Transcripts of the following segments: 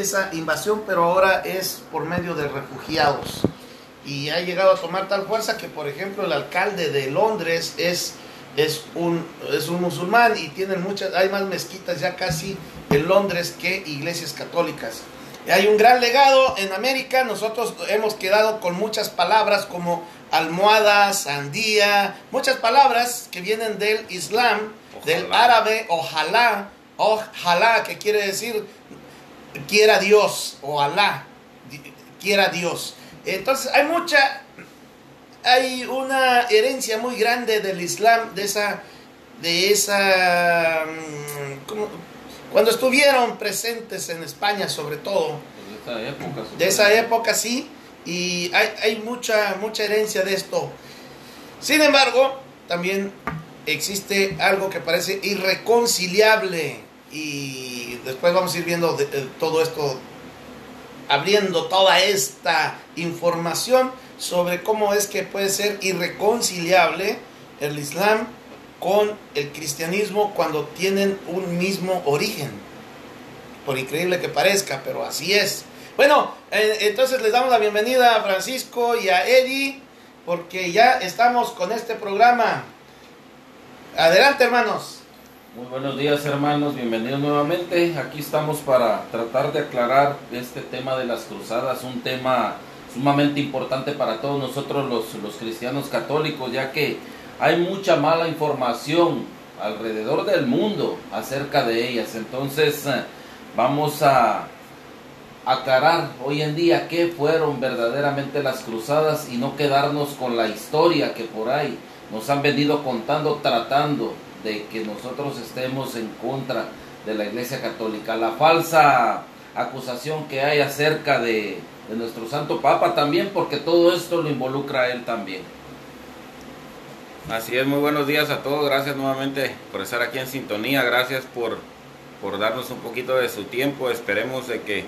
esa invasión, pero ahora es por medio de refugiados. Y ha llegado a tomar tal fuerza que, por ejemplo, el alcalde de Londres es, es, un, es un musulmán y tienen muchas, hay más mezquitas ya casi en Londres que iglesias católicas. Hay un gran legado en América, nosotros hemos quedado con muchas palabras como almohada, sandía, muchas palabras que vienen del Islam, del árabe, ojalá, ojalá, que quiere decir quiera Dios, o Alá, quiera Dios. Entonces hay mucha, hay una herencia muy grande del Islam, de esa, de esa, mm, cuando estuvieron presentes en España sobre todo, pues de esa época, de esa época sí, y hay, hay mucha, mucha herencia de esto. Sin embargo, también existe algo que parece irreconciliable y después vamos a ir viendo todo esto, abriendo toda esta información sobre cómo es que puede ser irreconciliable el Islam con el cristianismo cuando tienen un mismo origen. Por increíble que parezca, pero así es. Bueno, eh, entonces les damos la bienvenida a Francisco y a Eddie, porque ya estamos con este programa. Adelante, hermanos. Muy buenos días, hermanos. Bienvenidos nuevamente. Aquí estamos para tratar de aclarar este tema de las cruzadas, un tema sumamente importante para todos nosotros los, los cristianos católicos, ya que hay mucha mala información alrededor del mundo acerca de ellas. Entonces, eh, vamos a aclarar hoy en día qué fueron verdaderamente las cruzadas y no quedarnos con la historia que por ahí nos han venido contando, tratando de que nosotros estemos en contra de la Iglesia Católica. La falsa acusación que hay acerca de, de nuestro Santo Papa también, porque todo esto lo involucra a él también. Así es, muy buenos días a todos, gracias nuevamente por estar aquí en sintonía, gracias por, por darnos un poquito de su tiempo, esperemos de que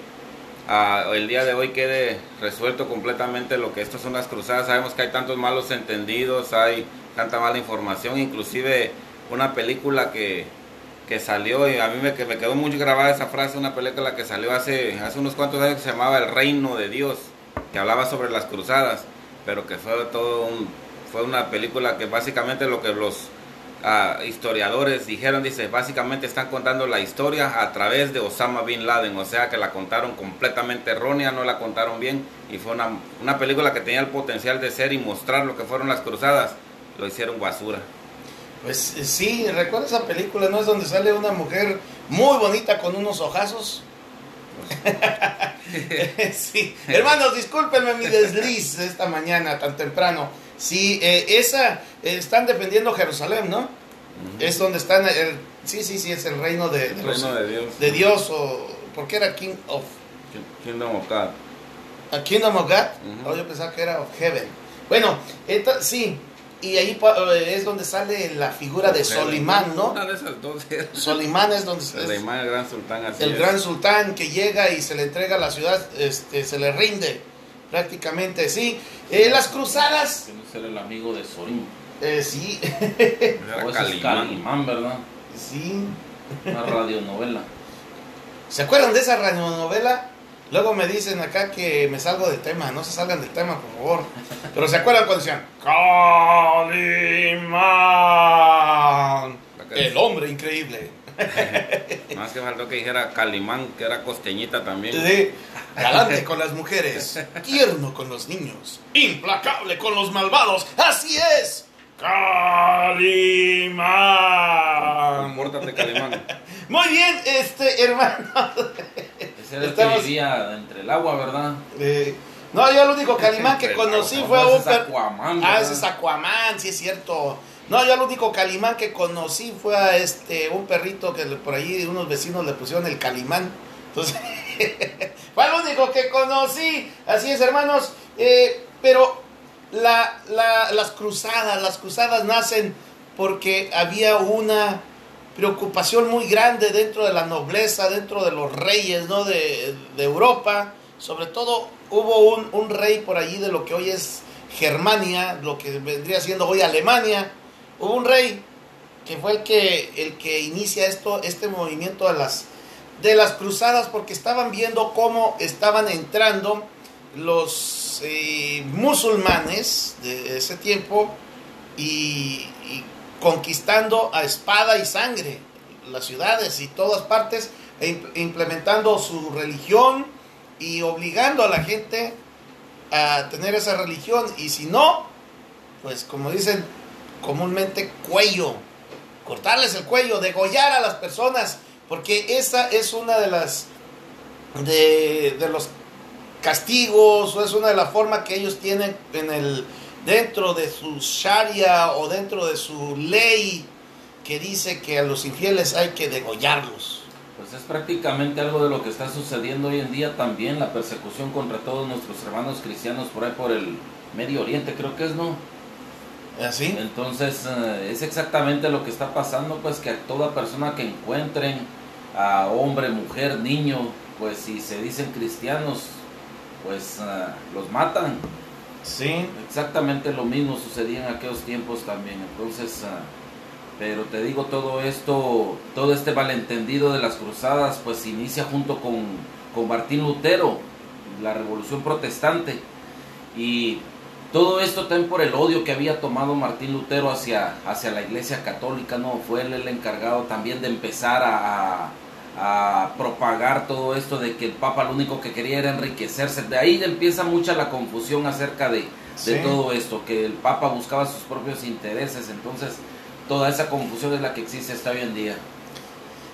el día de hoy quede resuelto completamente lo que estas son las cruzadas. Sabemos que hay tantos malos entendidos, hay tanta mala información, inclusive una película que, que salió y a mí me, que me quedó muy grabada esa frase, una película que salió hace, hace unos cuantos años que se llamaba El Reino de Dios, que hablaba sobre las cruzadas, pero que fue todo un, fue una película que básicamente lo que los historiadores dijeron, dice, básicamente están contando la historia a través de Osama Bin Laden, o sea que la contaron completamente errónea, no la contaron bien, y fue una, una película que tenía el potencial de ser y mostrar lo que fueron las cruzadas, lo hicieron basura. Pues sí, recuerda esa película, ¿no? Es donde sale una mujer muy bonita con unos ojazos. sí, hermanos, discúlpenme mi desliz esta mañana tan temprano. Sí, eh, esa, eh, están defendiendo Jerusalén, ¿no? Es donde están, el, sí, sí, sí, es el reino de, de, reino de Dios. De Dios, o, porque era King of... Kingdom of God. ¿A Kingdom of God? oh, yo pensaba que era of Heaven. Bueno, entonces, sí, y ahí eh, es donde sale la figura de Solimán, ¿no? Una de esas dos. Solimán es donde Solimán, el gran sultán, así El gran sultán que llega y se le entrega a la ciudad, este, se le rinde prácticamente, sí. Eh, las cruzadas. Que no ser el amigo de Solim. Eh, sí. es Calimán, ¿verdad? Sí. Una radionovela. ¿Se acuerdan de esa radionovela? Luego me dicen acá que me salgo del tema, no se salgan del tema, por favor. Pero ¿se acuerdan cuando decían Calimán? El hombre increíble. Más que faltó que dijera Calimán, que era costeñita también. Sí. Galante con las mujeres, tierno con los niños, implacable con los malvados. Así es. Calimán. Compórtate, Calimán. Muy bien, este hermano. Era el que vivía entre el agua, ¿verdad? Eh, no, yo el único Calimán que conocí fue un perro. Ah, ese es Aquaman, sí es cierto. No, yo el único Calimán que conocí fue a este un perrito que por ahí unos vecinos le pusieron el Calimán. Entonces, fue el único que conocí. Así es, hermanos. Eh, pero la, la, las cruzadas, las cruzadas nacen porque había una preocupación muy grande dentro de la nobleza, dentro de los reyes ¿no? de, de Europa. Sobre todo hubo un, un, rey por allí de lo que hoy es Germania, lo que vendría siendo hoy Alemania. Hubo un rey que fue el que, el que inicia esto, este movimiento de las, de las cruzadas porque estaban viendo cómo estaban entrando los eh, musulmanes de ese tiempo y, y conquistando a espada y sangre las ciudades y todas partes, e imp- implementando su religión y obligando a la gente a tener esa religión. Y si no, pues como dicen comúnmente, cuello, cortarles el cuello, degollar a las personas, porque esa es una de las de, de los castigos o es una de las formas que ellos tienen en el dentro de su sharia o dentro de su ley que dice que a los infieles hay que degollarlos. Pues es prácticamente algo de lo que está sucediendo hoy en día también, la persecución contra todos nuestros hermanos cristianos por ahí por el Medio Oriente, creo que es, ¿no? ¿Así? Entonces eh, es exactamente lo que está pasando, pues que a toda persona que encuentren, a hombre, mujer, niño, pues si se dicen cristianos, pues eh, los matan. Sí. Exactamente lo mismo sucedía en aquellos tiempos también. Entonces, ah, pero te digo, todo esto, todo este malentendido de las cruzadas, pues inicia junto con, con Martín Lutero, la revolución protestante. Y todo esto también por el odio que había tomado Martín Lutero hacia, hacia la iglesia católica, ¿no? Fue él el encargado también de empezar a- a propagar todo esto de que el Papa lo único que quería era enriquecerse. De ahí empieza mucha la confusión acerca de, todo esto, que el Papa buscaba sus propios intereses, entonces toda esa confusión es la que existe hasta hoy en día.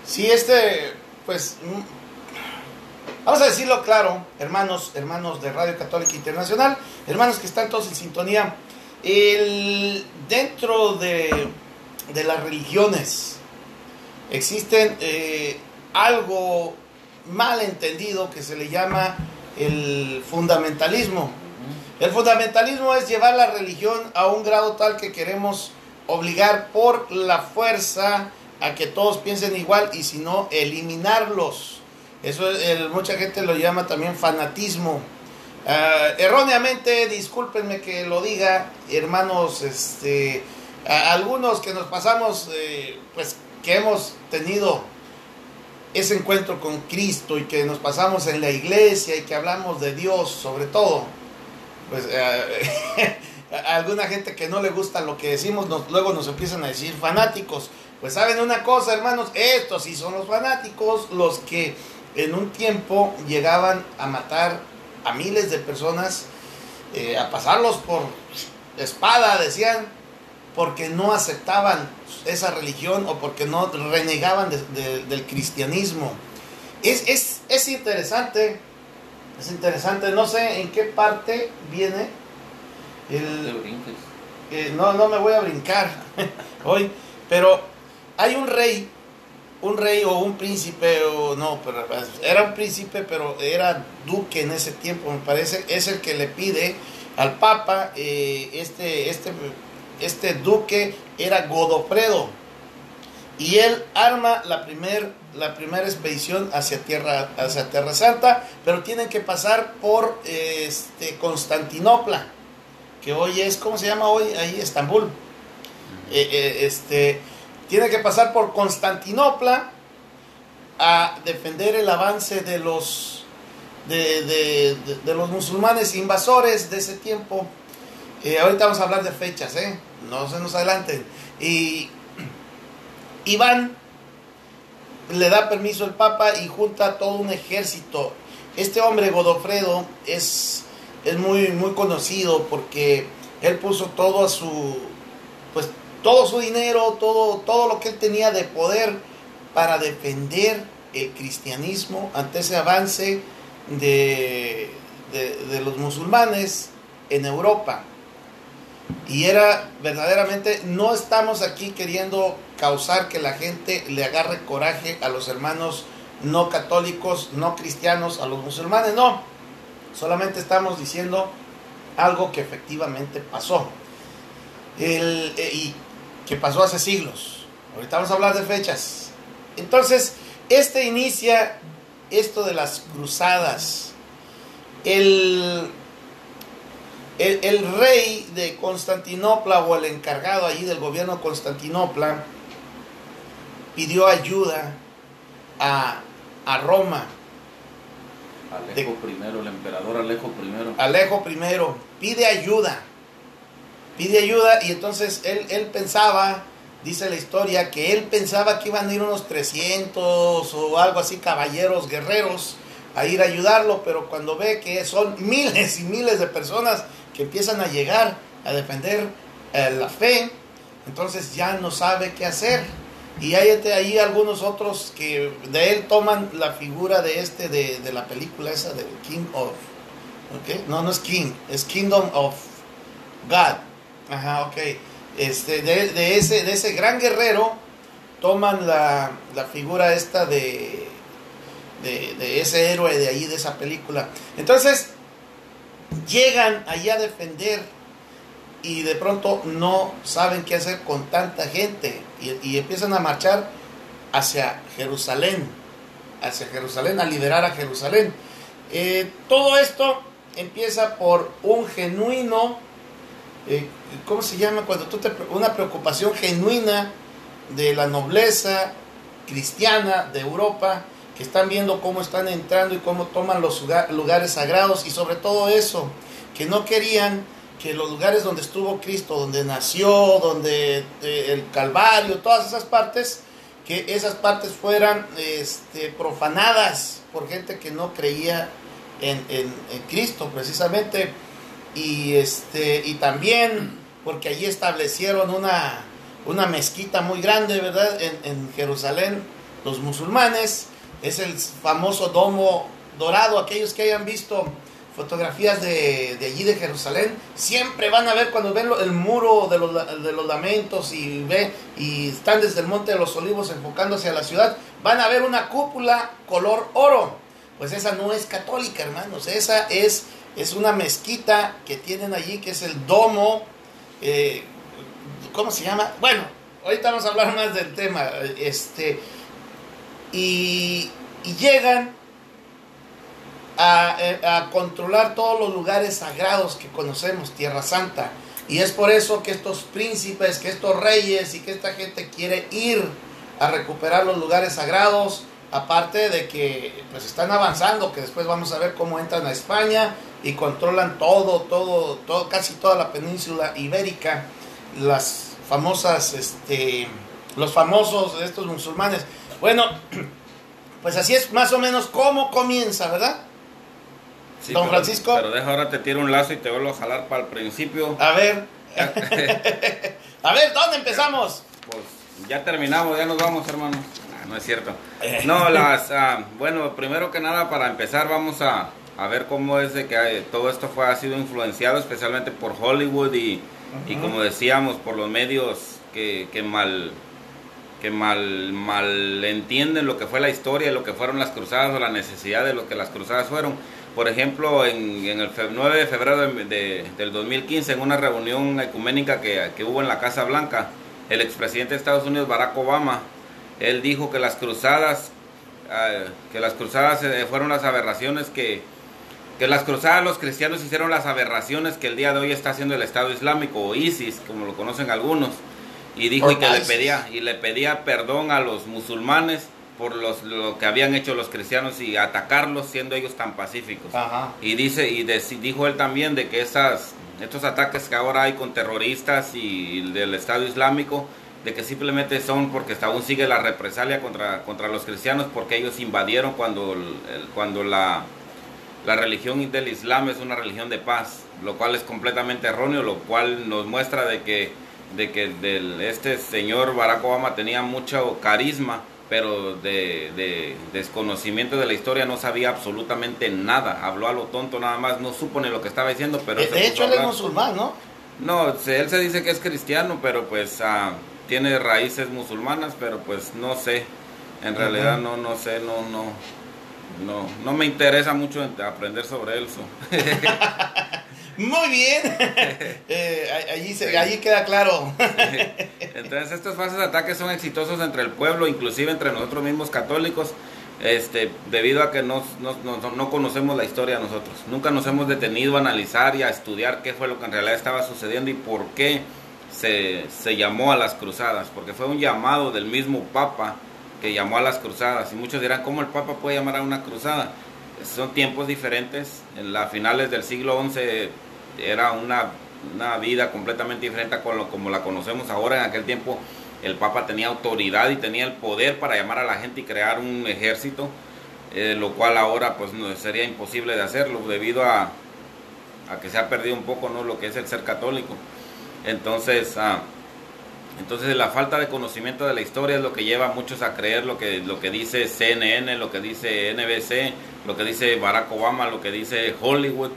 Sí, este, pues, mm, vamos a decirlo claro, hermanos, hermanos de Radio Católica Internacional, hermanos que están todos en sintonía, el, dentro de, de las religiones existen eh, algo mal entendido que se le llama el fundamentalismo. El fundamentalismo es llevar la religión a un grado tal que queremos obligar por la fuerza a que todos piensen igual y si no, eliminarlos. Eso mucha gente lo llama también fanatismo. Ah, erróneamente, discúlpenme que lo diga, hermanos, este, algunos que nos pasamos, eh, pues que hemos tenido ese encuentro con Cristo y que nos pasamos en la iglesia y que hablamos de Dios sobre todo, pues eh, alguna gente que no le gusta lo que decimos, luego nos empiezan a decir fanáticos. Pues saben una cosa, hermanos, estos sí son los fanáticos, los que en un tiempo llegaban a matar a miles de personas, eh, a pasarlos por espada, decían, porque no aceptaban esa religión o porque no renegaban de- de- del cristianismo. Es, es, es interesante, es interesante, no sé en qué parte viene No el, brinques. eh, no, no me voy a brincar hoy, pero hay un rey, un rey o un príncipe, o no, pero era un príncipe, pero era duque en ese tiempo, me parece, es el que le pide al papa, eh, este, este, este duque era Godofredo, y él arma la la primera expedición hacia tierra hacia tierra santa pero tienen que pasar por este Constantinopla que hoy es cómo se llama hoy ahí Estambul. Eh, eh, este tiene que pasar por Constantinopla a defender el avance de los de- de los musulmanes invasores de ese tiempo Eh, ahorita vamos a hablar de fechas ¿eh? no se nos adelanten y Iván le da permiso el Papa y junta todo un ejército. Este hombre, Godofredo, es, es muy, muy conocido porque él puso todo su, pues todo su dinero, todo, todo lo que él tenía de poder para defender el cristianismo ante ese avance de, de los musulmanes en Europa. Y era verdaderamente, no estamos aquí queriendo causar que la gente le agarre coraje a los hermanos no católicos, no cristianos, a los musulmanes, no. Solamente estamos diciendo algo que efectivamente pasó. El- eh, y que pasó hace siglos. Ahorita vamos a hablar de fechas. Entonces, este inicia esto de las cruzadas. El, el, el rey de Constantinopla o el encargado allí del gobierno de Constantinopla pidió ayuda a a Roma. Alejo primero, el emperador Alejo primero. Alejo primero pide ayuda. Pide ayuda y entonces él, él pensaba, dice la historia, que él pensaba que iban a ir unos 300 o algo así, caballeros, guerreros, a ir a ayudarlo, pero cuando ve que son miles y miles de personas que empiezan a llegar a defender eh, la fe, entonces ya no sabe qué hacer. Y hay ahí algunos otros que de él toman la figura de este, de, de la película esa de King of. ¿okay? No, no es King, es Kingdom of God. Ajá, ok. Este, de, de ese, de ese gran guerrero toman la, la figura esta de, de, de, ese héroe de ahí, de esa película. Entonces, llegan allí a defender y de pronto no saben qué hacer con tanta gente y, empiezan a marchar hacia Jerusalén, hacia Jerusalén, a liberar a Jerusalén. Eh, todo esto empieza por un genuino, eh, ¿cómo se llama? Cuando tú una preocupación genuina de la nobleza cristiana de Europa, que están viendo cómo están entrando y cómo toman los lugares sagrados y sobre todo eso, que no querían que los lugares donde estuvo Cristo, donde nació, donde eh, el Calvario, todas esas partes, que esas partes fueran este, profanadas por gente que no creía en, en, Cristo precisamente. Y este y también porque allí establecieron una, una mezquita muy grande verdad en Jerusalén los musulmanes es el famoso domo dorado aquellos que hayan visto fotografías de, de, allí de Jerusalén, siempre van a ver cuando ven el muro de los, de los lamentos y ve y están desde el Monte de los Olivos enfocándose a la ciudad, van a ver una cúpula color oro. Pues esa no es católica, hermanos, esa es, es una mezquita que tienen allí, que es el domo, eh, ¿cómo se llama? Bueno, ahorita vamos a hablar más del tema, este, y, llegan a, a, controlar todos los lugares sagrados que conocemos, Tierra Santa. Y es por eso que estos príncipes, que estos reyes y que esta gente quiere ir a recuperar los lugares sagrados, aparte de que pues están avanzando, que después vamos a ver cómo entran a España y controlan todo, todo, todo casi toda la península ibérica, las famosas, este, los famosos de estos musulmanes. Bueno, pues así es más o menos cómo comienza, ¿verdad? Sí, Don pero, Francisco. Pero deja ahora te tiro un lazo y te vuelvo a jalar para el principio. A ver. a ver, ¿dónde empezamos? Pues ya terminamos, ya nos vamos, hermano. Ah, no es cierto. No, las. Ah, bueno, primero que nada, para empezar, vamos a, a ver cómo es de que hay, todo esto fue, ha sido influenciado especialmente por Hollywood y, uh -huh. y como decíamos, por los medios que, que mal que mal, mal entienden lo que fue la historia, lo que fueron las cruzadas o la necesidad de lo que las cruzadas fueron. Por ejemplo, en, el 9 de febrero de, de, del 2015, en una reunión ecuménica que, que, hubo en la Casa Blanca, el expresidente de Estados Unidos, Barack Obama, él dijo que las cruzadas, uh, que las cruzadas eh, fueron las aberraciones que, que las cruzadas los cristianos hicieron las aberraciones que el día de hoy está haciendo el Estado Islámico o ISIS, como lo conocen algunos y dijo y que le pedía y le pedía perdón a los musulmanes por los, lo que habían hecho los cristianos y atacarlos siendo ellos tan pacíficos Ajá. y dice y de, dijo él también de que esas estos ataques que ahora hay con terroristas y del Estado Islámico de que simplemente son porque aún sigue la represalia contra, contra los cristianos porque ellos invadieron cuando, el, cuando la, la religión del Islam es una religión de paz, lo cual es completamente erróneo, lo cual nos muestra de que de que del, este señor Barack Obama tenía mucho carisma, pero de, de, desconocimiento de la historia no sabía absolutamente nada. Habló a lo tonto nada más, no supo ni lo que estaba diciendo. Pero de, hecho, él es musulmán, ¿no? No, él se dice que es cristiano, pero pues uh, tiene raíces musulmanas, pero pues no sé. En uh -huh. realidad no, no sé, no, no, no, no me interesa mucho aprender sobre eso. Muy bien. eh, allí, se, allí queda claro. Entonces estos falsos ataques son exitosos entre el pueblo, inclusive entre nosotros mismos católicos, este, debido a que no, no, no, no, conocemos la historia nosotros. Nunca nos hemos detenido a analizar y a estudiar qué fue lo que en realidad estaba sucediendo y por qué se, se llamó a las cruzadas. Porque fue un llamado del mismo Papa que llamó a las cruzadas. Y muchos dirán, ¿cómo el Papa puede llamar a una cruzada? Son tiempos diferentes. En las finales del siglo XI era una, una vida completamente diferente a como la conocemos ahora. En aquel tiempo el Papa tenía autoridad y tenía el poder para llamar a la gente y crear un ejército, eh, lo cual ahora pues no, sería imposible de hacerlo debido a, a, que se ha perdido un poco ¿no? lo que es el ser católico. Entonces, ah, entonces la falta de conocimiento de la historia es lo que lleva a muchos a creer lo que, lo que dice CNN, lo que dice NBC, lo que dice Barack Obama, lo que dice Hollywood.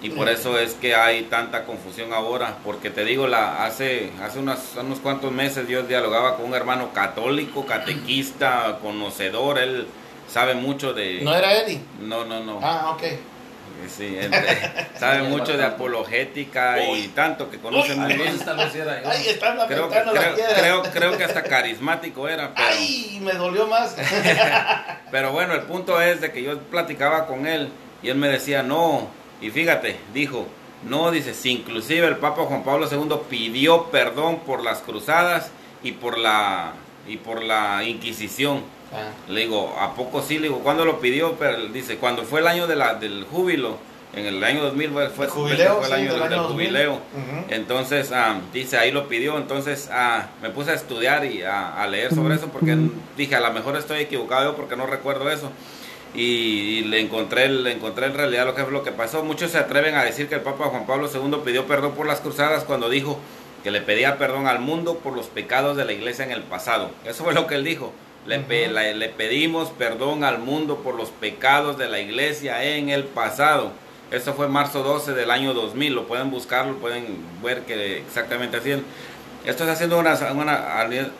Y por eso es que hay tanta confusión ahora, porque te digo, la, hace, hace unos cuantos meses yo dialogaba con un hermano católico, catequista, conocedor, él sabe mucho de... ¿No era Eddie? No, no, no. Ah, ok. Sí, sabe mucho de apologética y tanto que conoce muy bien. creo, creo, creo, que hasta carismático era. Pero, Ay, me dolió más. pero bueno, el punto es de que yo platicaba con él y él me decía, no, y fíjate, dijo, no, dice, si inclusive el Papa Juan Pablo II pidió perdón por las cruzadas y por la, y por la Inquisición Ah. Le digo, ¿a poco sí? Le digo, ¿cuándo lo pidió? Pero dice, cuando fue el año de la, del júbilo, en el año 2000 fue, fue, jubileo, el año del, jubileo. Entonces, ah, dice, ahí lo pidió. Entonces, ah, me puse a estudiar y a, leer sobre eso porque dije, a lo mejor estoy equivocado porque no recuerdo eso. Y, le encontré le encontré en realidad lo que es lo que pasó. Muchos se atreven a decir que el Papa Juan Pablo II pidió perdón por las cruzadas cuando dijo que le pedía perdón al mundo por los pecados de la iglesia en el pasado. Eso fue lo que él dijo. Le, le, pedimos perdón al mundo por los pecados de la iglesia en el pasado. Eso fue marzo 12 del año 2000. Lo pueden buscar, lo pueden ver que exactamente así. Esto es haciendo, una,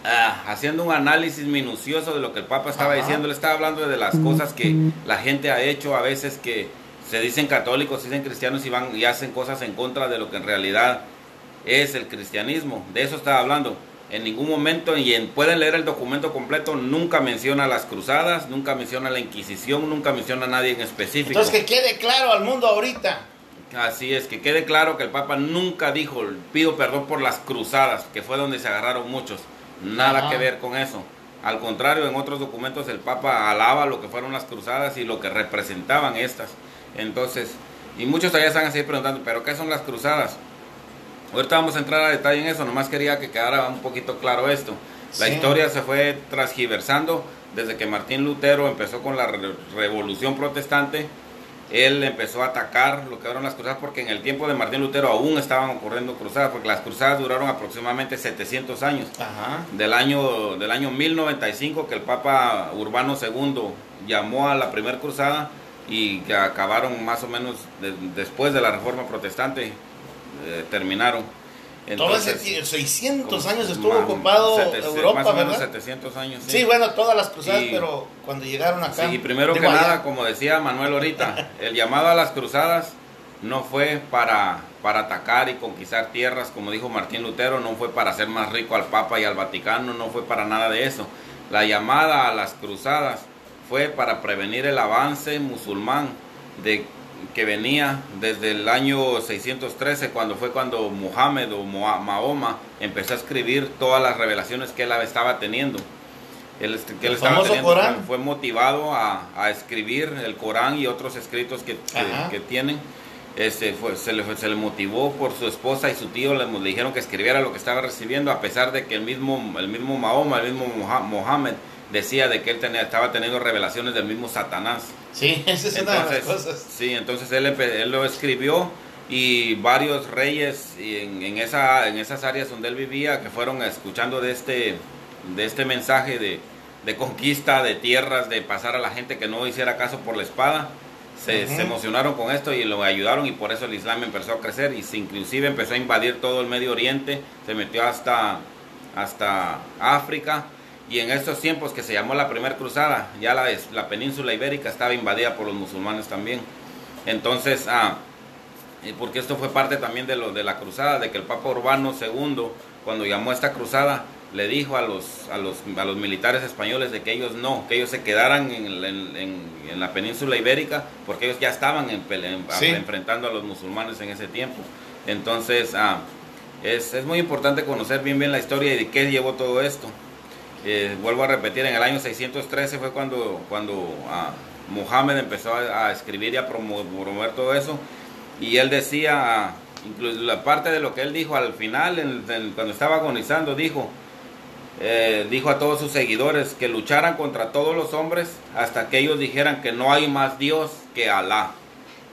ah, haciendo un análisis minucioso de lo que el Papa estaba diciendo. Él estaba hablando de las cosas que la gente ha hecho a veces que se dicen católicos, se dicen cristianos y van y hacen cosas en contra de lo que en realidad es el cristianismo. De eso estaba hablando en ningún momento, y en, pueden leer el documento completo, nunca menciona las cruzadas, nunca menciona la Inquisición, nunca menciona a nadie en específico. Entonces que quede claro al mundo ahorita. Así es, que quede claro que el Papa nunca dijo, pido perdón por las cruzadas, que fue donde se agarraron muchos. Nada que ver con eso. Al contrario, en otros documentos el Papa alaba lo que fueron las cruzadas y lo que representaban estas. Entonces, y muchos todavía están así preguntando, ¿pero qué son las cruzadas? Ahorita vamos a entrar a detalle en eso, nomás quería que quedara un poquito claro esto. La historia se fue transgiversando desde que Martín Lutero empezó con la revolución protestante. Él empezó a atacar lo que eran las cruzadas porque en el tiempo de Martín Lutero aún estaban ocurriendo cruzadas, porque las cruzadas duraron aproximadamente 700 años. Del, año, del año 1095 que el Papa Urbano II llamó a la primera cruzada y que acabaron más o menos después de la reforma protestante eh, terminaron. Entonces, 600 años estuvo ocupado Europa, más o menos 700 años. Sí. bueno, todas las cruzadas, pero cuando llegaron acá. Sí, y primero que nada, como decía Manuel ahorita, el llamado a las cruzadas no fue para, para atacar y conquistar tierras, como dijo Martín Lutero, no fue para hacer más rico al Papa y al Vaticano, no fue para nada de eso. La llamada a las cruzadas fue para prevenir el avance musulmán de que venía desde el año 613, cuando fue cuando Mohammed o Mahoma empezó a escribir todas las revelaciones que él estaba teniendo. Él, que él estaba teniendo, fue motivado a, a, escribir el Corán y otros escritos que, que, tienen. Este, fue, se, le, se le motivó por su esposa y su tío, le, le, dijeron que escribiera lo que estaba recibiendo, a pesar de que el mismo, el mismo Mahoma, el mismo Mohammed, decía de que él tenía, estaba teniendo revelaciones del mismo Satanás. Sí, esa es una de las cosas. Sí, entonces él, él lo escribió y varios reyes en, en, esa, en esas áreas donde él vivía que fueron escuchando de este, de este mensaje de, de conquista de tierras, de pasar a la gente que no hiciera caso por la espada. Se, se, emocionaron con esto y lo ayudaron y por eso el Islam empezó a crecer y se, inclusive empezó a invadir todo el Medio Oriente, se metió hasta, hasta África y en estos tiempos que se llamó la primera cruzada, ya la, la península ibérica estaba invadida por los musulmanes también. Entonces, ah, porque esto fue parte también de, lo, de la cruzada, de que el Papa Urbano II, cuando llamó a esta cruzada, le dijo a los, a los, a los militares españoles de que ellos no, que ellos se quedaran en, en, en la península ibérica, porque ellos ya estaban en, enfrentando a los musulmanes en ese tiempo. Entonces, ah, es, es muy importante conocer bien bien la historia y de qué llevó todo esto. Eh, vuelvo a repetir, en el año 613 fue cuando, cuando ah, Mohammed empezó a, escribir y a promover, todo eso. Y él decía, incluso la parte de lo que él dijo al final, cuando estaba agonizando, dijo, eh, dijo a todos sus seguidores que lucharan contra todos los hombres hasta que ellos dijeran que no hay más Dios que Alá.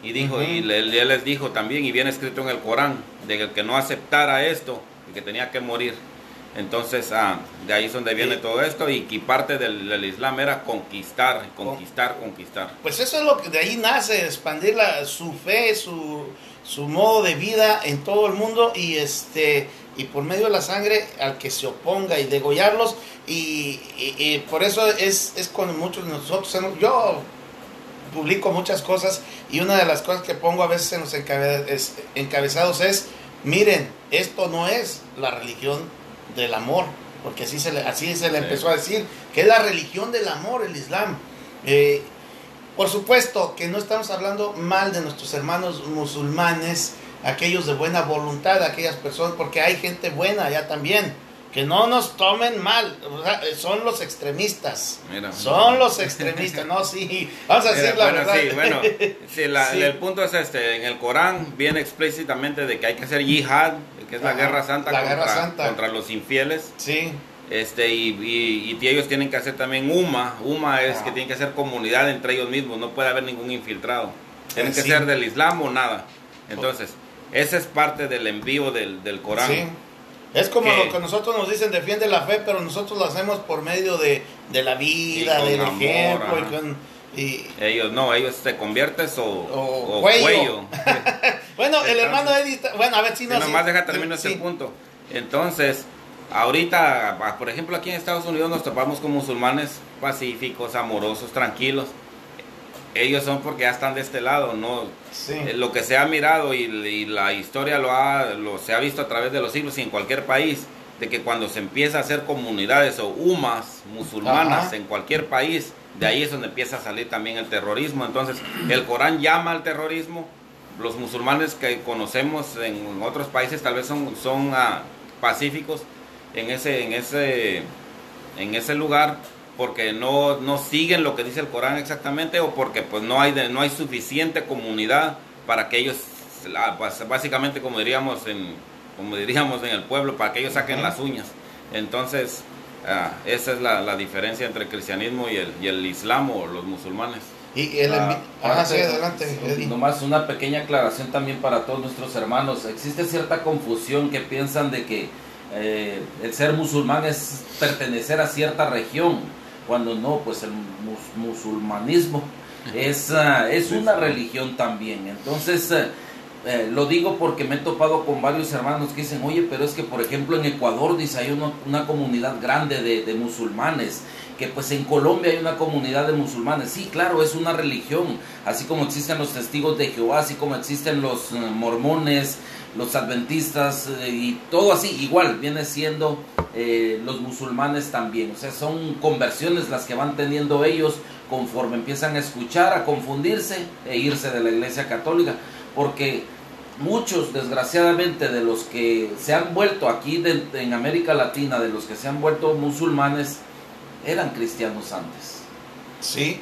Y dijo, y él, les dijo también, y viene escrito en el Corán, de que el que no aceptara esto, y que tenía que morir. Entonces, ah, de ahí es donde viene todo esto y que parte del, Islam era conquistar, conquistar, conquistar. Pues eso es lo que de ahí nace, expandir la, su fe, su, su modo de vida en todo el mundo y este y por medio de la sangre al que se oponga y degollarlos y, por eso es, es con muchos de nosotros, yo publico muchas cosas y una de las cosas que pongo a veces en los encabezados es, miren, esto no es la religión del amor, porque así se le, así se le empezó a decir, que es la religión del amor, el Islam. Eh, por supuesto que no estamos hablando mal de nuestros hermanos musulmanes, aquellos de buena voluntad, aquellas personas, porque hay gente buena allá también. Que no nos tomen mal, son los extremistas. son los extremistas, no, sí. Vamos a decir la verdad. Sí, bueno, el punto es este: en el Corán viene explícitamente de que hay que hacer yihad, que es la guerra santa, contra, contra los infieles. Sí este y, y, ellos tienen que hacer también UMA UMA es que tienen que hacer comunidad entre ellos mismos no puede haber ningún infiltrado tienen que ser del Islam o nada entonces esa es parte del envío del, del Corán sí. Es como lo que nosotros nos dicen defiende la fe pero nosotros lo hacemos por medio de, de la vida del ejemplo y ellos no, ellos te conviertes o, o, cuello. bueno, el hermano Eddie, bueno, a ver si no. Nomás deja terminar ese punto. Entonces, Ahorita, por ejemplo, aquí en Estados Unidos nos topamos con musulmanes pacíficos, amorosos, tranquilos. Ellos son porque ya están de este lado, ¿no? Eh, lo que se ha mirado y, la historia lo, ha, lo se ha visto a través de los siglos y en cualquier país, de que cuando se empieza a hacer comunidades o umas musulmanas en cualquier país, de ahí es donde empieza a salir también el terrorismo. Entonces, el Corán llama al terrorismo. Los musulmanes que conocemos en otros países tal vez son, son ah, pacíficos, en ese, en ese, en ese lugar porque no, no siguen lo que dice el Corán exactamente o porque pues no hay, no hay suficiente comunidad para que ellos, pues, básicamente como diríamos en, como diríamos en el pueblo, para que ellos saquen las uñas. Entonces, ah, esa es la, la, diferencia entre el cristianismo y el, y el islam o los musulmanes. Y el ah, ah sí, adelante, Nomás una pequeña aclaración también para todos nuestros hermanos. Existe cierta confusión que piensan de que eh, el ser musulmán es pertenecer a cierta región, cuando no, pues el musulmanismo es, ah, es una religión también. Entonces, eh, eh, lo digo porque me he topado con varios hermanos que dicen, oye, pero es que por ejemplo en Ecuador dice hay una, comunidad grande de, de, musulmanes, que pues en Colombia hay una comunidad de musulmanes. Sí, claro, es una religión, así como existen los testigos de Jehová, así como existen los mormones, los adventistas eh, y todo así, igual viene siendo eh, los musulmanes también. O sea, son conversiones las que van teniendo ellos conforme empiezan a escuchar, a confundirse e irse de la iglesia católica. Porque muchos, desgraciadamente, de los que se han vuelto aquí en América Latina, de los que se han vuelto musulmanes, eran cristianos antes. Sí,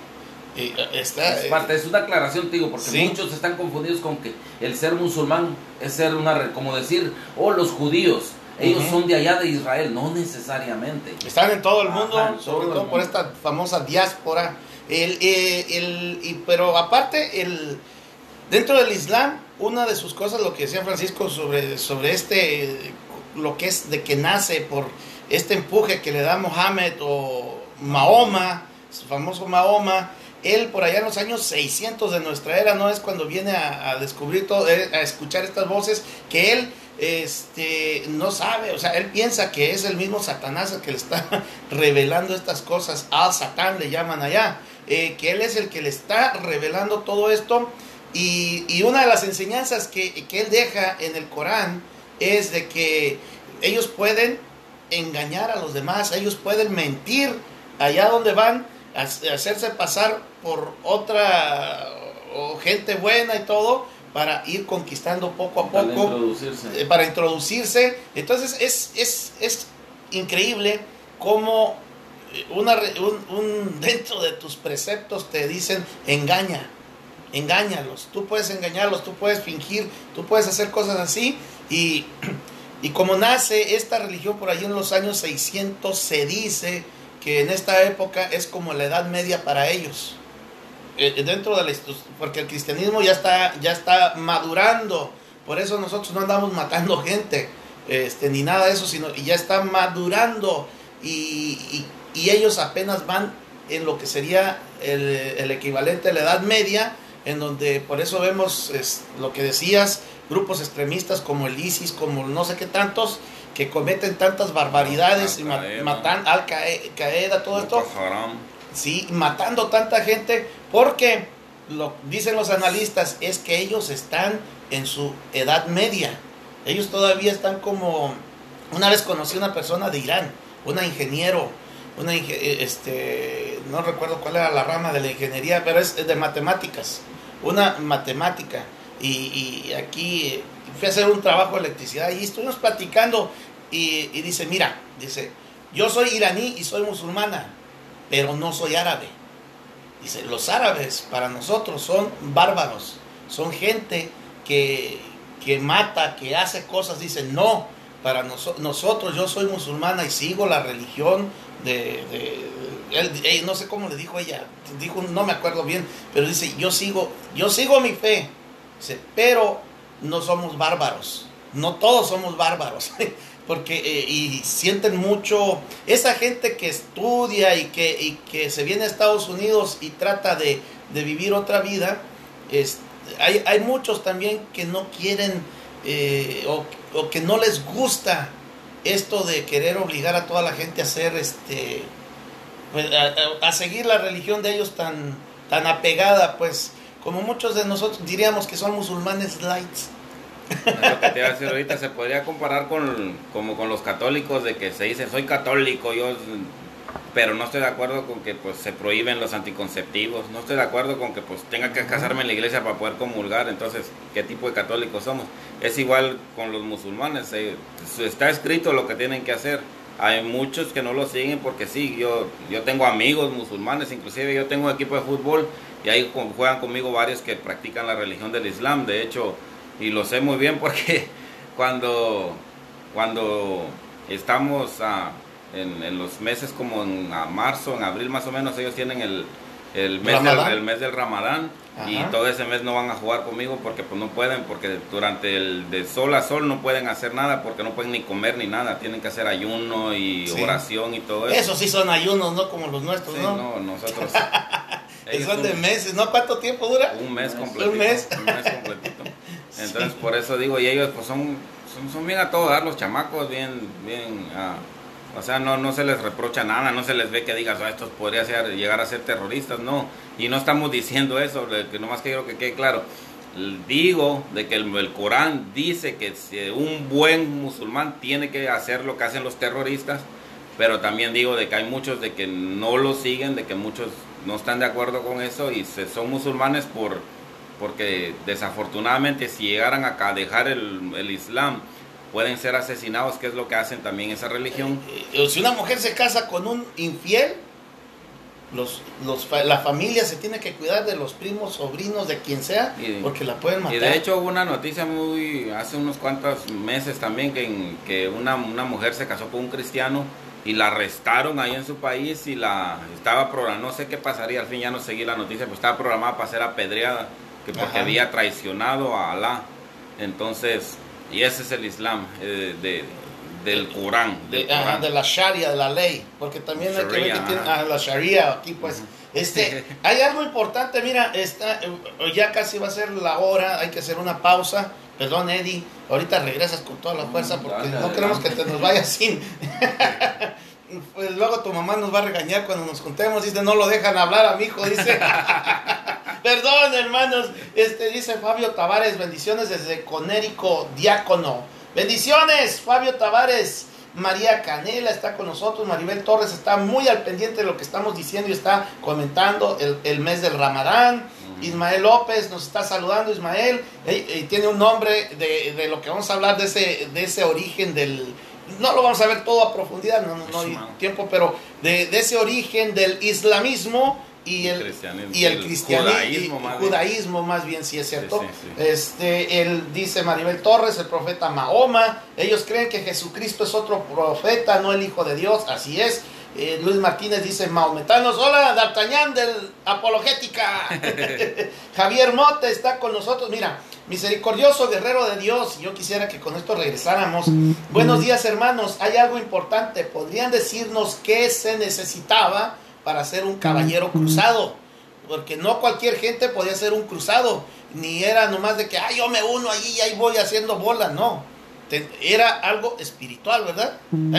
eh, es, parte, es una aclaración, digo, porque muchos están confundidos con que el ser musulmán es ser una, como decir, o oh, los judíos, ellos son de allá de Israel, no necesariamente. Están en todo el mundo, sobre todo, por esta famosa diáspora. El, eh, el, y, pero aparte, el, dentro del Islam, una de sus cosas, lo que decía Francisco sobre, sobre este, lo que es de que nace por este empuje que le da Mohammed o Mahoma, su famoso Mahoma, él por allá en los años 600 de nuestra era, ¿no? Es cuando viene a, descubrir todo, eh, a escuchar estas voces que él este, no sabe, o sea, él piensa que es el mismo Satanás el que le está revelando estas cosas, a Satán le llaman allá, eh, que él es el que le está revelando todo esto. Y, una de las enseñanzas que, que él deja en el Corán es de que ellos pueden engañar a los demás, ellos pueden mentir allá donde van, hacerse pasar por otra o gente buena y todo para ir conquistando poco a poco. Para introducirse. Eh, para introducirse. Entonces es, es, es increíble cómo una, un, dentro de tus preceptos te dicen engaña, engáñalos, tú puedes engañarlos, tú puedes fingir, tú puedes hacer cosas así y, y como nace esta religión por allí en los años 600 se dice que en esta época es como la edad media para ellos. Eh, dentro de la porque el cristianismo ya está ya está madurando, por eso nosotros no andamos matando gente, este ni nada de eso, sino y ya está madurando y, ellos apenas van en lo que sería el, equivalente a la Edad Media, en donde por eso vemos lo que decías, grupos extremistas como el ISIS, como no sé qué tantos, que cometen tantas barbaridades, y matan al Qaeda, todo esto. Sí, matando tanta gente, porque lo dicen los analistas es que ellos están en su edad media. Ellos todavía están como una vez conocí a una persona de Irán una ingeniero, una eh, este, no recuerdo cuál era la rama de la ingeniería, pero es de matemáticas, una matemática. Y, aquí fui a hacer un trabajo de electricidad y estuvimos platicando y, dice, mira, dice, yo soy iraní y soy musulmana, pero no soy árabe. Dice, los árabes para nosotros son bárbaros, son gente que, que mata, que hace cosas. Dice, no, para nosotros, yo soy musulmana y sigo la religión de, no sé cómo le dijo ella, dijo, no me acuerdo bien, pero dice, yo sigo, yo sigo mi fe, dice, pero no somos bárbaros, no todos somos bárbaros, porque eh, y sienten mucho, esa gente que estudia y que, y que se viene a Estados Unidos y trata de, de vivir otra vida, es, hay, hay muchos también que no quieren eh, o, que no les gusta esto de querer obligar a toda la gente a hacer este pues, a, seguir la religión de ellos tan tan apegada pues como muchos de nosotros diríamos que son musulmanes lights lo que te iba a decir ahorita se podría comparar con como con los católicos de que se dice soy católico yo pero no estoy de acuerdo con que pues se prohíben los anticonceptivos, no estoy de acuerdo con que pues tenga que casarme en la iglesia para poder comulgar, entonces, ¿qué tipo de católicos somos? Es igual con los musulmanes, eh, está escrito lo que tienen que hacer. Hay muchos que no lo siguen porque sí, yo, yo tengo amigos musulmanes, inclusive yo tengo un equipo de fútbol y ahí juegan conmigo varios que practican la religión del Islam, de hecho, y lo sé muy bien porque cuando, cuando estamos a en, los meses como en marzo, en abril más o menos, ellos tienen el, el, mes, del, el mes del Ramadán y todo ese mes no van a jugar conmigo porque pues no pueden, porque durante el de sol a sol no pueden hacer nada porque no pueden ni comer ni nada, tienen que hacer ayuno y oración y todo eso. Eso sí son ayunos, no como los nuestros, ¿no? no, nosotros. son de meses, ¿no? ¿Cuánto tiempo dura? Un mes completito. Un mes. Un mes completito. Entonces por eso digo, y ellos pues son, son, bien a todo dar, los chamacos, bien, bien... Uh, o sea, no, no se les reprocha nada, no se les ve que digas, ah, estos podrían llegar a ser terroristas, no. Y no estamos diciendo eso, que nomás quiero que quede claro. Digo de que el, Corán dice que un buen musulmán tiene que hacer lo que hacen los terroristas, pero también digo de que hay muchos de que no lo siguen, de que muchos no están de acuerdo con eso y se, son musulmanes por porque desafortunadamente si llegaran a dejar el Islam pueden ser asesinados, que es lo que hacen también esa religión. Eh, eh, si una mujer se casa con un infiel, los, los, la familia se tiene que cuidar de los primos, sobrinos, de quien sea, porque la pueden matar. Y de hecho hubo una noticia muy hace unos cuantos meses también que, que una, una mujer se casó con un cristiano y la arrestaron ahí en su país y la estaba programada, no sé qué pasaría, al fin ya no seguí la noticia, pues estaba programada para ser apedreada, que porque había traicionado a Alá. Entonces, y ese es el Islam eh, de, del Corán. de, la Sharia, de la ley. Porque también hay que ver que tiene la Sharia aquí, pues. Este, hay algo importante, mira, está, eh, ya casi va a ser la hora, hay que hacer una pausa. Perdón, Eddie, ahorita regresas con toda la fuerza porque no queremos que te nos vayas sin. pues luego tu mamá nos va a regañar cuando nos contemos, dice, no lo dejan hablar a mi hijo, dice. Perdón, hermanos. Este dice Fabio Tavares, bendiciones desde Conérico, diácono. Bendiciones, Fabio Tavares. María Canela está con nosotros, Maribel Torres está muy al pendiente de lo que estamos diciendo y está comentando el, mes del Ramadán. Ismael López nos está saludando, Ismael, y tiene un nombre de, de, lo que vamos a hablar de ese, de ese origen del, no lo vamos a ver todo a profundidad, no, no, no hay tiempo, pero de, de ese origen del islamismo y el, cristianismo, y el el cristianismo, judaísmo, y- más bien. judaísmo más bien, sí es cierto. Sí, sí, sí. Este, él dice Maribel Torres, el profeta Mahoma, ellos creen que Jesucristo es otro profeta, no el Hijo de Dios, así es. Eh, Luis Martínez dice, maometanos, hola, D'Artagnan del Apologética. Javier Mote está con nosotros, mira, misericordioso guerrero de Dios, yo quisiera que con esto regresáramos. Buenos días hermanos, hay algo importante, ¿podrían decirnos qué se necesitaba para ser un caballero cruzado? Porque no cualquier gente podía ser un cruzado, ni era nomás de que, ay, yo me uno allí y ahí voy haciendo bola, no. Era algo espiritual, ¿verdad?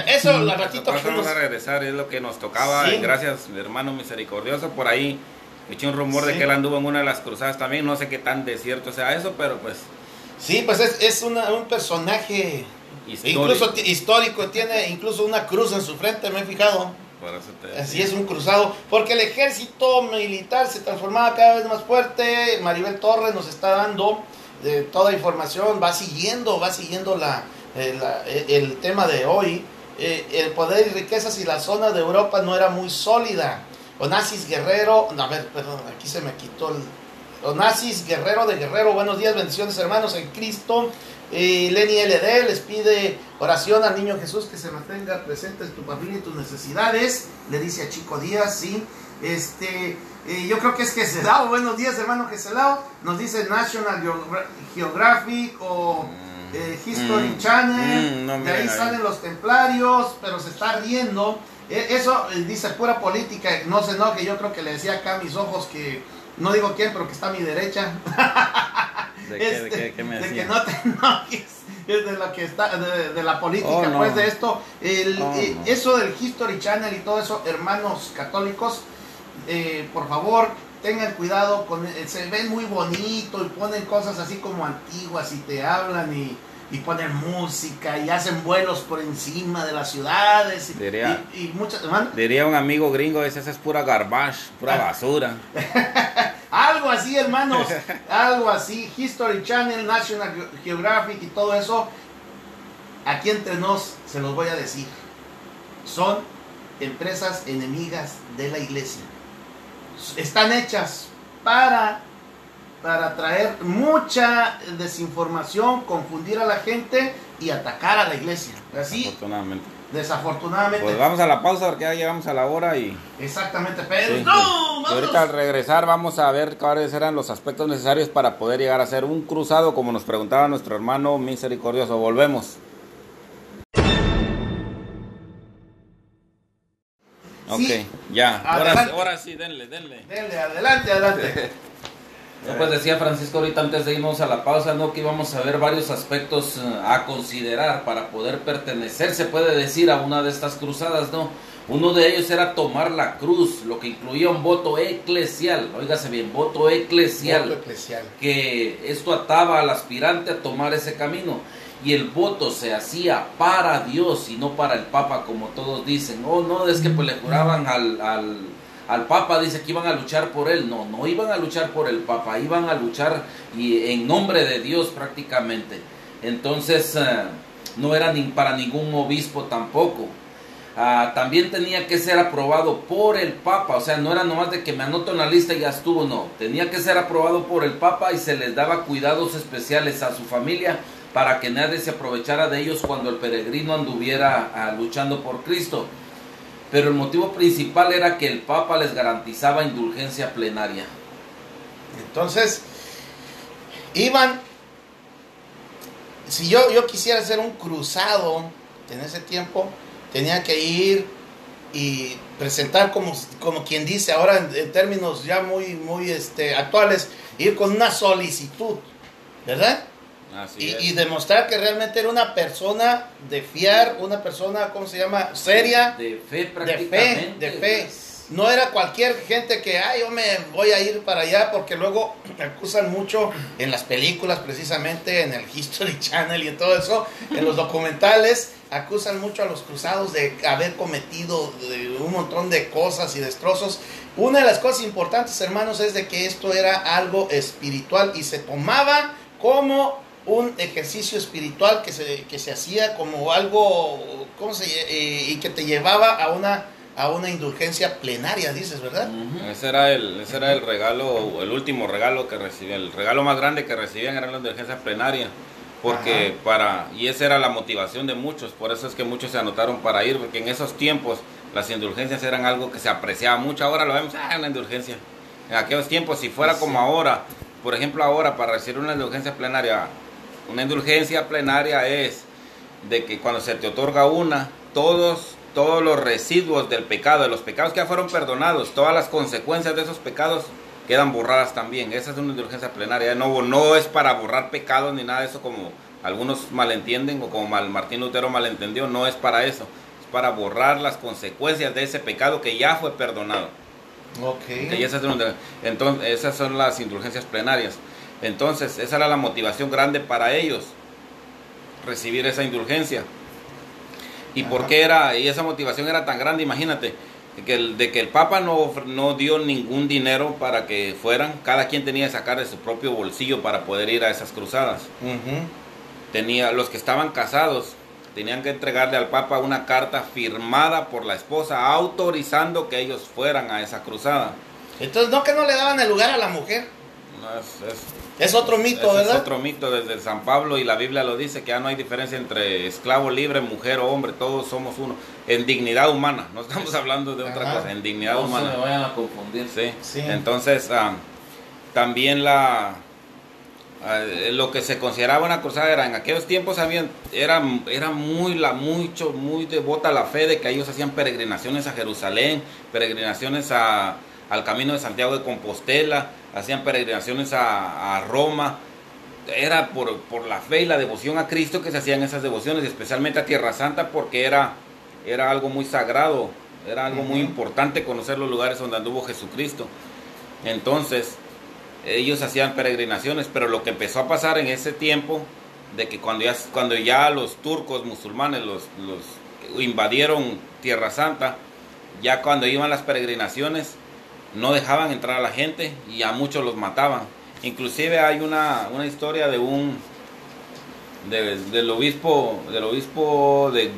Eso, la ratito que vamos nos- a regresar, es lo que nos tocaba. Sí. Gracias, hermano misericordioso. Por ahí eché un rumor de que él anduvo en una de las cruzadas también. No sé qué tan desierto sea eso, pero pues Sí, pues es, es una- un personaje histórico. incluso histórico, tiene incluso una cruz en su frente, me he fijado. Así es un cruzado, porque el ejército militar se transformaba cada vez más fuerte. Maribel Torres nos está dando eh, toda información, va siguiendo, va siguiendo la, eh, la- eh, el tema de hoy. Eh, el poder y riquezas y la zona de Europa no era muy sólida. Onassis Guerrero, no, a ver, perdón, aquí se me quitó el. Onassis Guerrero de Guerrero, buenos días, bendiciones hermanos en Cristo. Eh, Lenny LD les pide oración al niño Jesús que se mantenga presente en tu familia y tus necesidades. Le dice a Chico Díaz, sí. Este, eh, yo creo que es Geselao. Buenos días, hermano Geselao. Nos dice National Geogra- Geographic o eh, History Mm, Channel. mm, no, de ahí ahí. salen los templarios, pero se está riendo. Eh, Eso eh, dice pura política. No se enoje. Yo creo que le decía acá a mis ojos que no digo quién, pero que está a mi derecha. ¿De qué, de Este, qué- qué me de decía? que no te enojes es de lo que está de, de la política Oh, no. pues de esto el, Oh, eh, no. eso del History Channel y todo eso hermanos católicos eh, por favor tengan cuidado con eh, se ven muy bonito y ponen cosas así como antiguas y te hablan y, y ponen música y hacen vuelos por encima de las ciudades y, Diría- y, y muchas Diría un amigo gringo, ese es pura garbage, pura Ah. basura. Así, hermanos. algo así. History Channel, National Ge- Geographic y todo eso. Aquí entre nos se los voy a decir. Son empresas enemigas de la iglesia. Están hechas para, para traer mucha desinformación, confundir a la gente y atacar a la iglesia. Así, Afortunadamente. Desafortunadamente. Pues vamos a la pausa porque ya llegamos a la hora y... Exactamente, pero Sí, no. Y ahorita al regresar vamos a ver cuáles eran los aspectos necesarios para poder llegar a ser un cruzado, como nos preguntaba nuestro hermano misericordioso. Volvemos. Ok, Sí. ya. Ahora, ahora sí, denle, denle. Denle, adelante, adelante. No, pues decía Francisco ahorita antes de irnos a la pausa, ¿no? Que íbamos a ver varios aspectos eh, a considerar para poder pertenecer, se puede decir, a una de estas cruzadas, ¿no? Uno de ellos era tomar la cruz, lo que incluía un voto eclesial, óigase bien, voto eclesial, Voto eclesial. que esto ataba al aspirante a tomar ese camino. Y el voto se hacía para Dios y no para el Papa, como todos dicen. Oh, no, es que pues le juraban al, al, al Papa, dice que iban a luchar por él. No, no iban a luchar por el Papa, iban a luchar y, en nombre de Dios prácticamente. Entonces, eh, no era ni para ningún obispo tampoco. Ah, también tenía que ser aprobado por el Papa, o sea, no era nomás de que me anoto en la lista y ya estuvo, no, tenía que ser aprobado por el Papa y se les daba cuidados especiales a su familia para que nadie se aprovechara de ellos cuando el peregrino anduviera ah, luchando por Cristo. Pero el motivo principal era que el Papa les garantizaba indulgencia plenaria. Entonces, iban, si yo, yo quisiera hacer un cruzado en ese tiempo, tenía que ir y presentar como, como quien dice ahora en, en términos ya muy, muy este, actuales, ir con una solicitud, ¿verdad? Así Y, es. y demostrar que realmente era una persona de fiar, una persona, ¿cómo se llama? Seria, De fe de prácticamente. fe, de fe. No era cualquier gente que, ay, yo me voy a ir para allá, porque luego acusan mucho en las películas, precisamente, en el History Channel y en todo eso, en los documentales, acusan mucho a los cruzados de haber cometido de un montón de cosas y destrozos. Una de las cosas importantes, hermanos, es de que esto era algo espiritual y se tomaba como un ejercicio espiritual que se, que se hacía como algo, ¿cómo se eh, y que te llevaba a una a una indulgencia plenaria, dices, ¿verdad? Ese era el ese era el regalo, el último regalo que recibían, el regalo más grande que recibían era la indulgencia plenaria. Porque para, y esa era la motivación de muchos, por eso es que muchos se anotaron para ir, porque en esos tiempos las indulgencias eran algo que se apreciaba mucho, ahora lo vemos, ah, una indulgencia. En aquellos tiempos, si fuera como ahora, por ejemplo ahora, para recibir una indulgencia plenaria, una indulgencia plenaria es de que cuando se te otorga una, todos, todos los residuos del pecado, de los pecados que ya fueron perdonados, todas las consecuencias de esos pecados quedan borradas también. Esa es una indulgencia plenaria. No, no es para borrar pecados ni nada de eso como algunos malentienden o como Martín Lutero malentendió. No es para eso. Es para borrar las consecuencias de ese pecado que ya fue perdonado. Ok. entonces, esas son las indulgencias plenarias. Entonces, esa era la motivación grande para ellos, recibir esa indulgencia. ¿Y por qué era? Y esa motivación era tan grande, imagínate, que el, de que el Papa no, no dio ningún dinero para que fueran, cada quien tenía que sacar de su propio bolsillo para poder ir a esas cruzadas. Tenía, los que estaban casados tenían que entregarle al Papa una carta firmada por la esposa autorizando que ellos fueran a esa cruzada. Entonces, ¿no que no le daban el lugar a la mujer? es, otro mito, ¿verdad? Es otro mito desde San Pablo y la Biblia lo dice que ya no hay diferencia entre esclavo libre, mujer o hombre, todos somos uno. En dignidad humana, no estamos hablando de otra cosa, en dignidad humana. No se vayan a confundir. Sí, entonces ah, también la ah, lo que se consideraba una cruzada era en aquellos tiempos habían, era, era muy la mucho muy devota la fe de que ellos hacían peregrinaciones a Jerusalén peregrinaciones a, al camino de Santiago de Compostela hacían peregrinaciones a, Roma. Era por, por, la fe y la devoción a Cristo que se hacían esas devociones, especialmente a Tierra Santa, porque era, era algo muy sagrado, era algo muy importante conocer los lugares donde anduvo Jesucristo. Entonces, ellos hacían peregrinaciones, pero lo que empezó a pasar en ese tiempo, de que cuando ya, cuando ya los turcos musulmanes los, los invadieron Tierra Santa, ya cuando iban las peregrinaciones, no dejaban entrar a la gente y a muchos los mataban. Inclusive hay una, historia de un del obispo del obispo de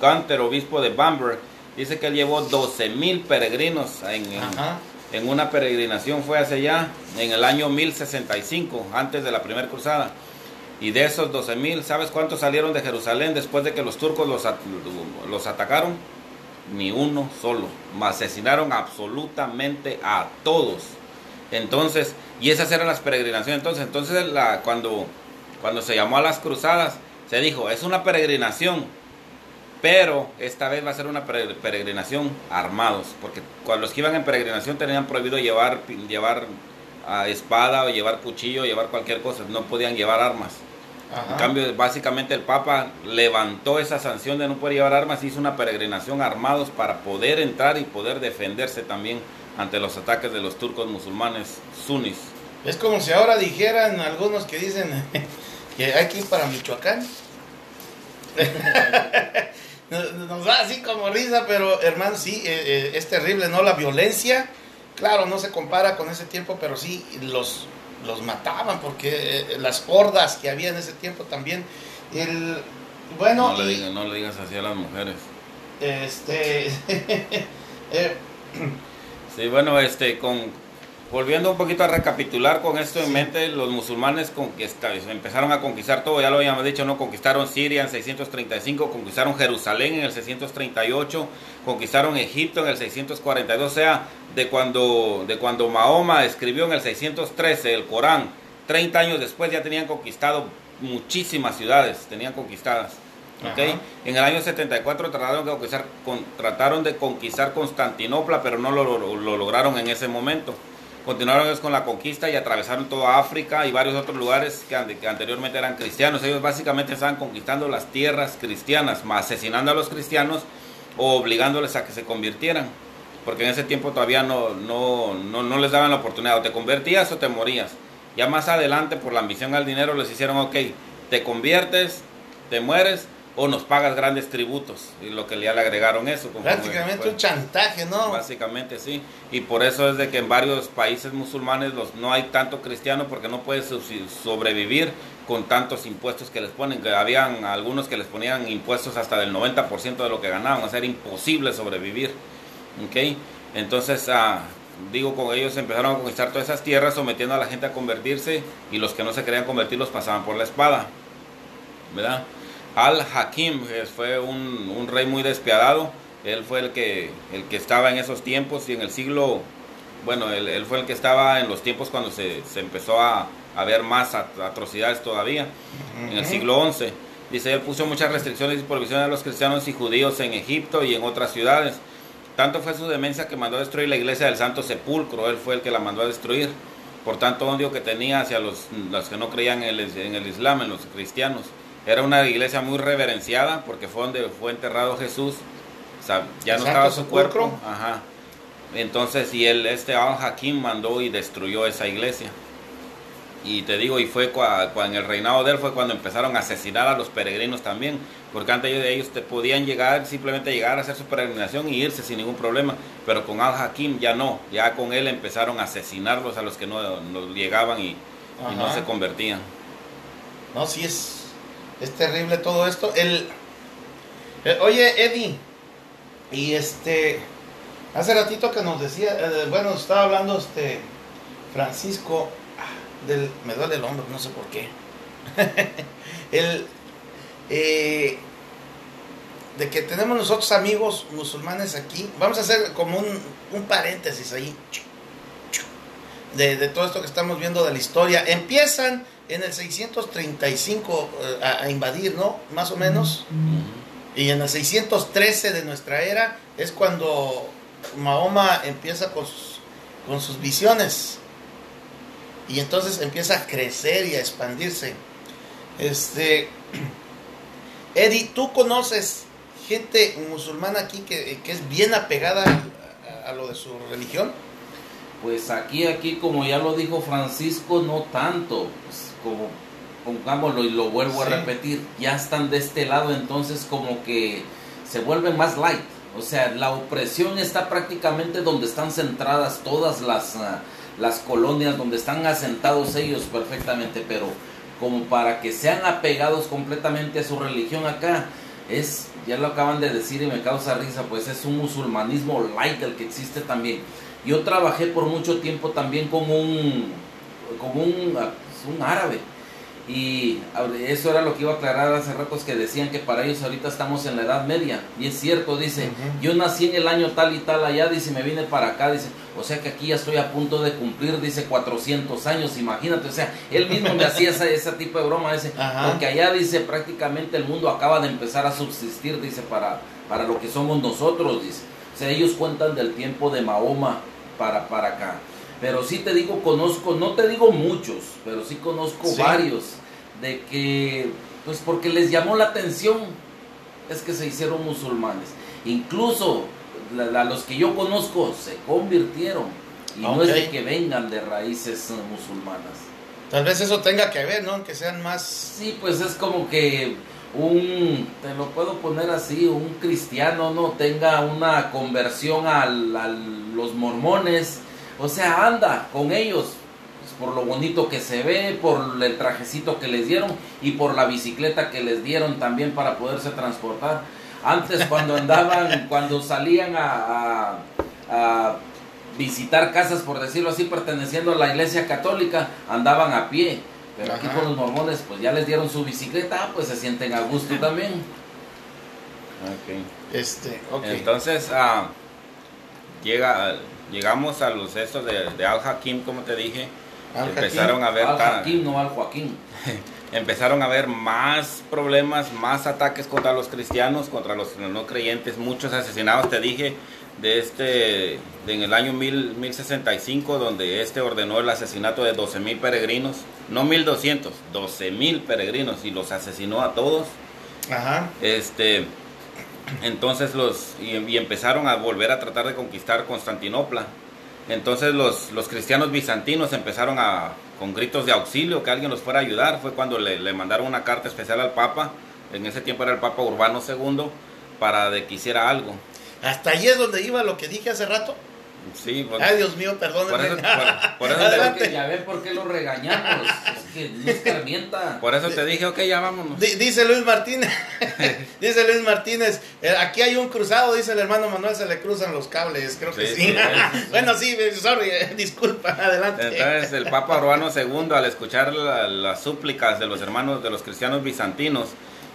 Gunther, obispo de Bamberg, dice que él llevó 12 mil peregrinos en, en, una peregrinación, fue hace ya, en el año 1065, antes de la primera cruzada. Y de esos 12 mil, ¿sabes cuántos salieron de Jerusalén después de que los turcos los, los atacaron? Ni uno solo. Asesinaron absolutamente a todos. Entonces, y esas eran las peregrinaciones. Entonces, entonces la, cuando, cuando se llamó a las cruzadas, se dijo, es una peregrinación, pero esta vez va a ser una peregrinación armados, porque cuando los que iban en peregrinación tenían prohibido llevar, llevar a espada o llevar cuchillo, llevar cualquier cosa, no podían llevar armas. En cambio, básicamente el Papa levantó esa sanción de no poder llevar armas, hizo una peregrinación armados para poder entrar y poder defenderse también ante los ataques de los turcos musulmanes sunis. Es como si ahora dijeran algunos que dicen que hay que ir para Michoacán. Nos da así como risa, pero hermano, sí, eh, eh, es terrible, ¿no? La violencia, claro, no se compara con ese tiempo, pero sí, los, los mataban porque eh, las hordas que había en ese tiempo también. El, bueno, no le, no le digas así a las mujeres. Este. Eh, sí, bueno, este, con, volviendo un poquito a recapitular con esto en mente, los musulmanes empezaron a conquistar todo, ya lo habíamos dicho, ¿no? Conquistaron Siria en 635, conquistaron Jerusalén en el 638, conquistaron Egipto en el 642, o sea, de cuando, de cuando Mahoma escribió en el 613 el Corán, 30 años después ya tenían conquistado muchísimas ciudades, tenían conquistadas. ¿okay? En el año 74 trataron de, conquistar, trataron de conquistar Constantinopla, pero no lo, lograron en ese momento. Continuaron con la conquista y atravesaron toda África y varios otros lugares que, anteriormente eran cristianos. Ellos básicamente estaban conquistando las tierras cristianas, asesinando a los cristianos o obligándoles a que se convirtieran porque en ese tiempo todavía no, no, no, les daban la oportunidad, o te convertías o te morías. Ya más adelante, por la ambición al dinero, les hicieron, ok, te conviertes, te mueres o nos pagas grandes tributos. Y lo que ya le agregaron eso. Prácticamente un chantaje, ¿no? Básicamente sí. Y por eso es de que en varios países musulmanes los, no hay tanto cristiano porque no puedes sobrevivir con tantos impuestos que les ponen, que habían algunos que les ponían impuestos hasta del 90% de lo que ganaban, o sea, era imposible sobrevivir. ¿ok? Entonces, ah, digo, con ellos empezaron a conquistar todas esas tierras, sometiendo a la gente a convertirse, y los que no se querían convertir los pasaban por la espada. ¿Verdad? Al-Hakim fue un, un, rey muy despiadado, él fue el que, el que estaba en esos tiempos y en el siglo, bueno, él, fue el que estaba en los tiempos cuando se, se empezó a, a, ver más atrocidades todavía, en el siglo XI. Dice, él puso muchas restricciones y prohibiciones a los cristianos y judíos en Egipto y en otras ciudades. Tanto fue su demencia que mandó a destruir la iglesia del Santo Sepulcro, él fue el que la mandó a destruir. Por tanto, odio que tenía hacia los, los que no creían en el, en el Islam, en los cristianos. Era una iglesia muy reverenciada porque fue donde fue enterrado Jesús. O sea, ya no estaba su cuerpo. Ajá. Entonces, y él, este Al-Hakim mandó y destruyó esa iglesia. Y te digo, y fue cuando, en el reinado de él fue cuando empezaron a asesinar a los peregrinos también, porque antes de ellos te podían llegar, simplemente llegar a hacer su peregrinación y irse sin ningún problema, pero con Al-Hakim ya no, ya con él empezaron a asesinarlos a los que no, llegaban y, y, no se convertían. No, sí es, es terrible todo esto. El, eh, oye, Eddie, y este, hace ratito que nos decía, eh, bueno, estaba hablando este Francisco ah, del, me duele el hombro, no sé por qué. el, eh, de que tenemos nosotros amigos musulmanes aquí, vamos a hacer como un, un paréntesis ahí, de, de todo esto que estamos viendo de la historia. Empiezan en el 635 eh, a, invadir, ¿no? Más o menos. Y en el 613 de nuestra era es cuando Mahoma empieza con sus, con sus visiones. Y entonces empieza a crecer y a expandirse. Este, Eddie, ¿tú conoces gente musulmana aquí que, es bien apegada a lo de su religión? Pues aquí, aquí, como ya lo dijo Francisco, no tanto. Pues, como pongámoslo y lo vuelvo a repetir, ya están de este lado, entonces como que se vuelven más light. O sea, la opresión está prácticamente donde están centradas todas las, ah, las colonias, donde están asentados ellos perfectamente, pero como para que sean apegados completamente a su religión acá, es, ya lo acaban de decir y me causa risa, pues es un musulmanismo light el que existe también. Yo trabajé por mucho tiempo también con un, con un, un árabe. Y eso era lo que iba a aclarar hace ratos que decían que para ellos ahorita estamos en la Edad Media. Y es cierto, dice, yo nací en el año tal y tal allá, dice, me vine para acá, dice, o sea que aquí ya estoy a punto de cumplir, dice, 400 años, imagínate, o sea, él mismo me hacía ese, ese tipo de broma, dice, porque allá, dice, prácticamente el mundo acaba de empezar a subsistir, dice, para, para lo que somos nosotros, dice. O sea, ellos cuentan del tiempo de Mahoma para, para acá. Pero sí te digo, conozco, no te digo muchos, pero sí conozco varios de que, pues porque les llamó la atención, es que se hicieron musulmanes. Incluso a los que yo conozco se convirtieron. Y no es de que vengan de raíces musulmanas. Tal vez eso tenga que ver, ¿no? Que sean más... Sí, pues es como que un, te lo puedo poner así, un cristiano no tenga una conversión a los mormones o sea, anda con ellos pues, por lo bonito que se ve, por el trajecito que les dieron y por la bicicleta que les dieron también para poderse transportar. Antes cuando andaban, cuando salían a, visitar casas, por decirlo así, perteneciendo a la iglesia católica, andaban a pie. Pero aquí con los mormones, pues ya les dieron su bicicleta, pues se sienten a gusto también. Este, Entonces, uh, llega llegamos a los estos de, Al Hakim, como te dije, empezaron a ver Al Hakim, no Al Joaquín. empezaron a ver más problemas, más ataques contra los cristianos, contra los no creyentes, muchos asesinados, te dije, de este, en el año 1065, donde este ordenó el asesinato de 12 mil peregrinos, no 1200, 12 mil peregrinos y los asesinó a todos. Ajá. Este, entonces los, y, empezaron a volver a tratar de conquistar Constantinopla. Entonces los, los cristianos bizantinos empezaron a, con gritos de auxilio, que alguien los fuera a ayudar. Fue cuando le, le mandaron una carta especial al Papa, en ese tiempo era el Papa Urbano II, para de que hiciera algo. Hasta ahí es donde iba lo que dije hace rato. Sí, por, Ay, Dios mío, por perdónenme. eso, por- por eso Adelante. te, Ya ven por qué lo regañamos. Es que no escarmienta. por eso te dije, ok, ya vámonos. Di- Dice Luis Martínez, dice Luis Martínez, eh, aquí hay un cruzado, dice el hermano Manuel, se le cruzan los cables, creo que Sí, sí. sí, sí, sí. bueno, sí, sorry, eh, disculpa, adelante. Entonces el Papa Urbano II, al escuchar la- las súplicas de los hermanos de los cristianos bizantinos,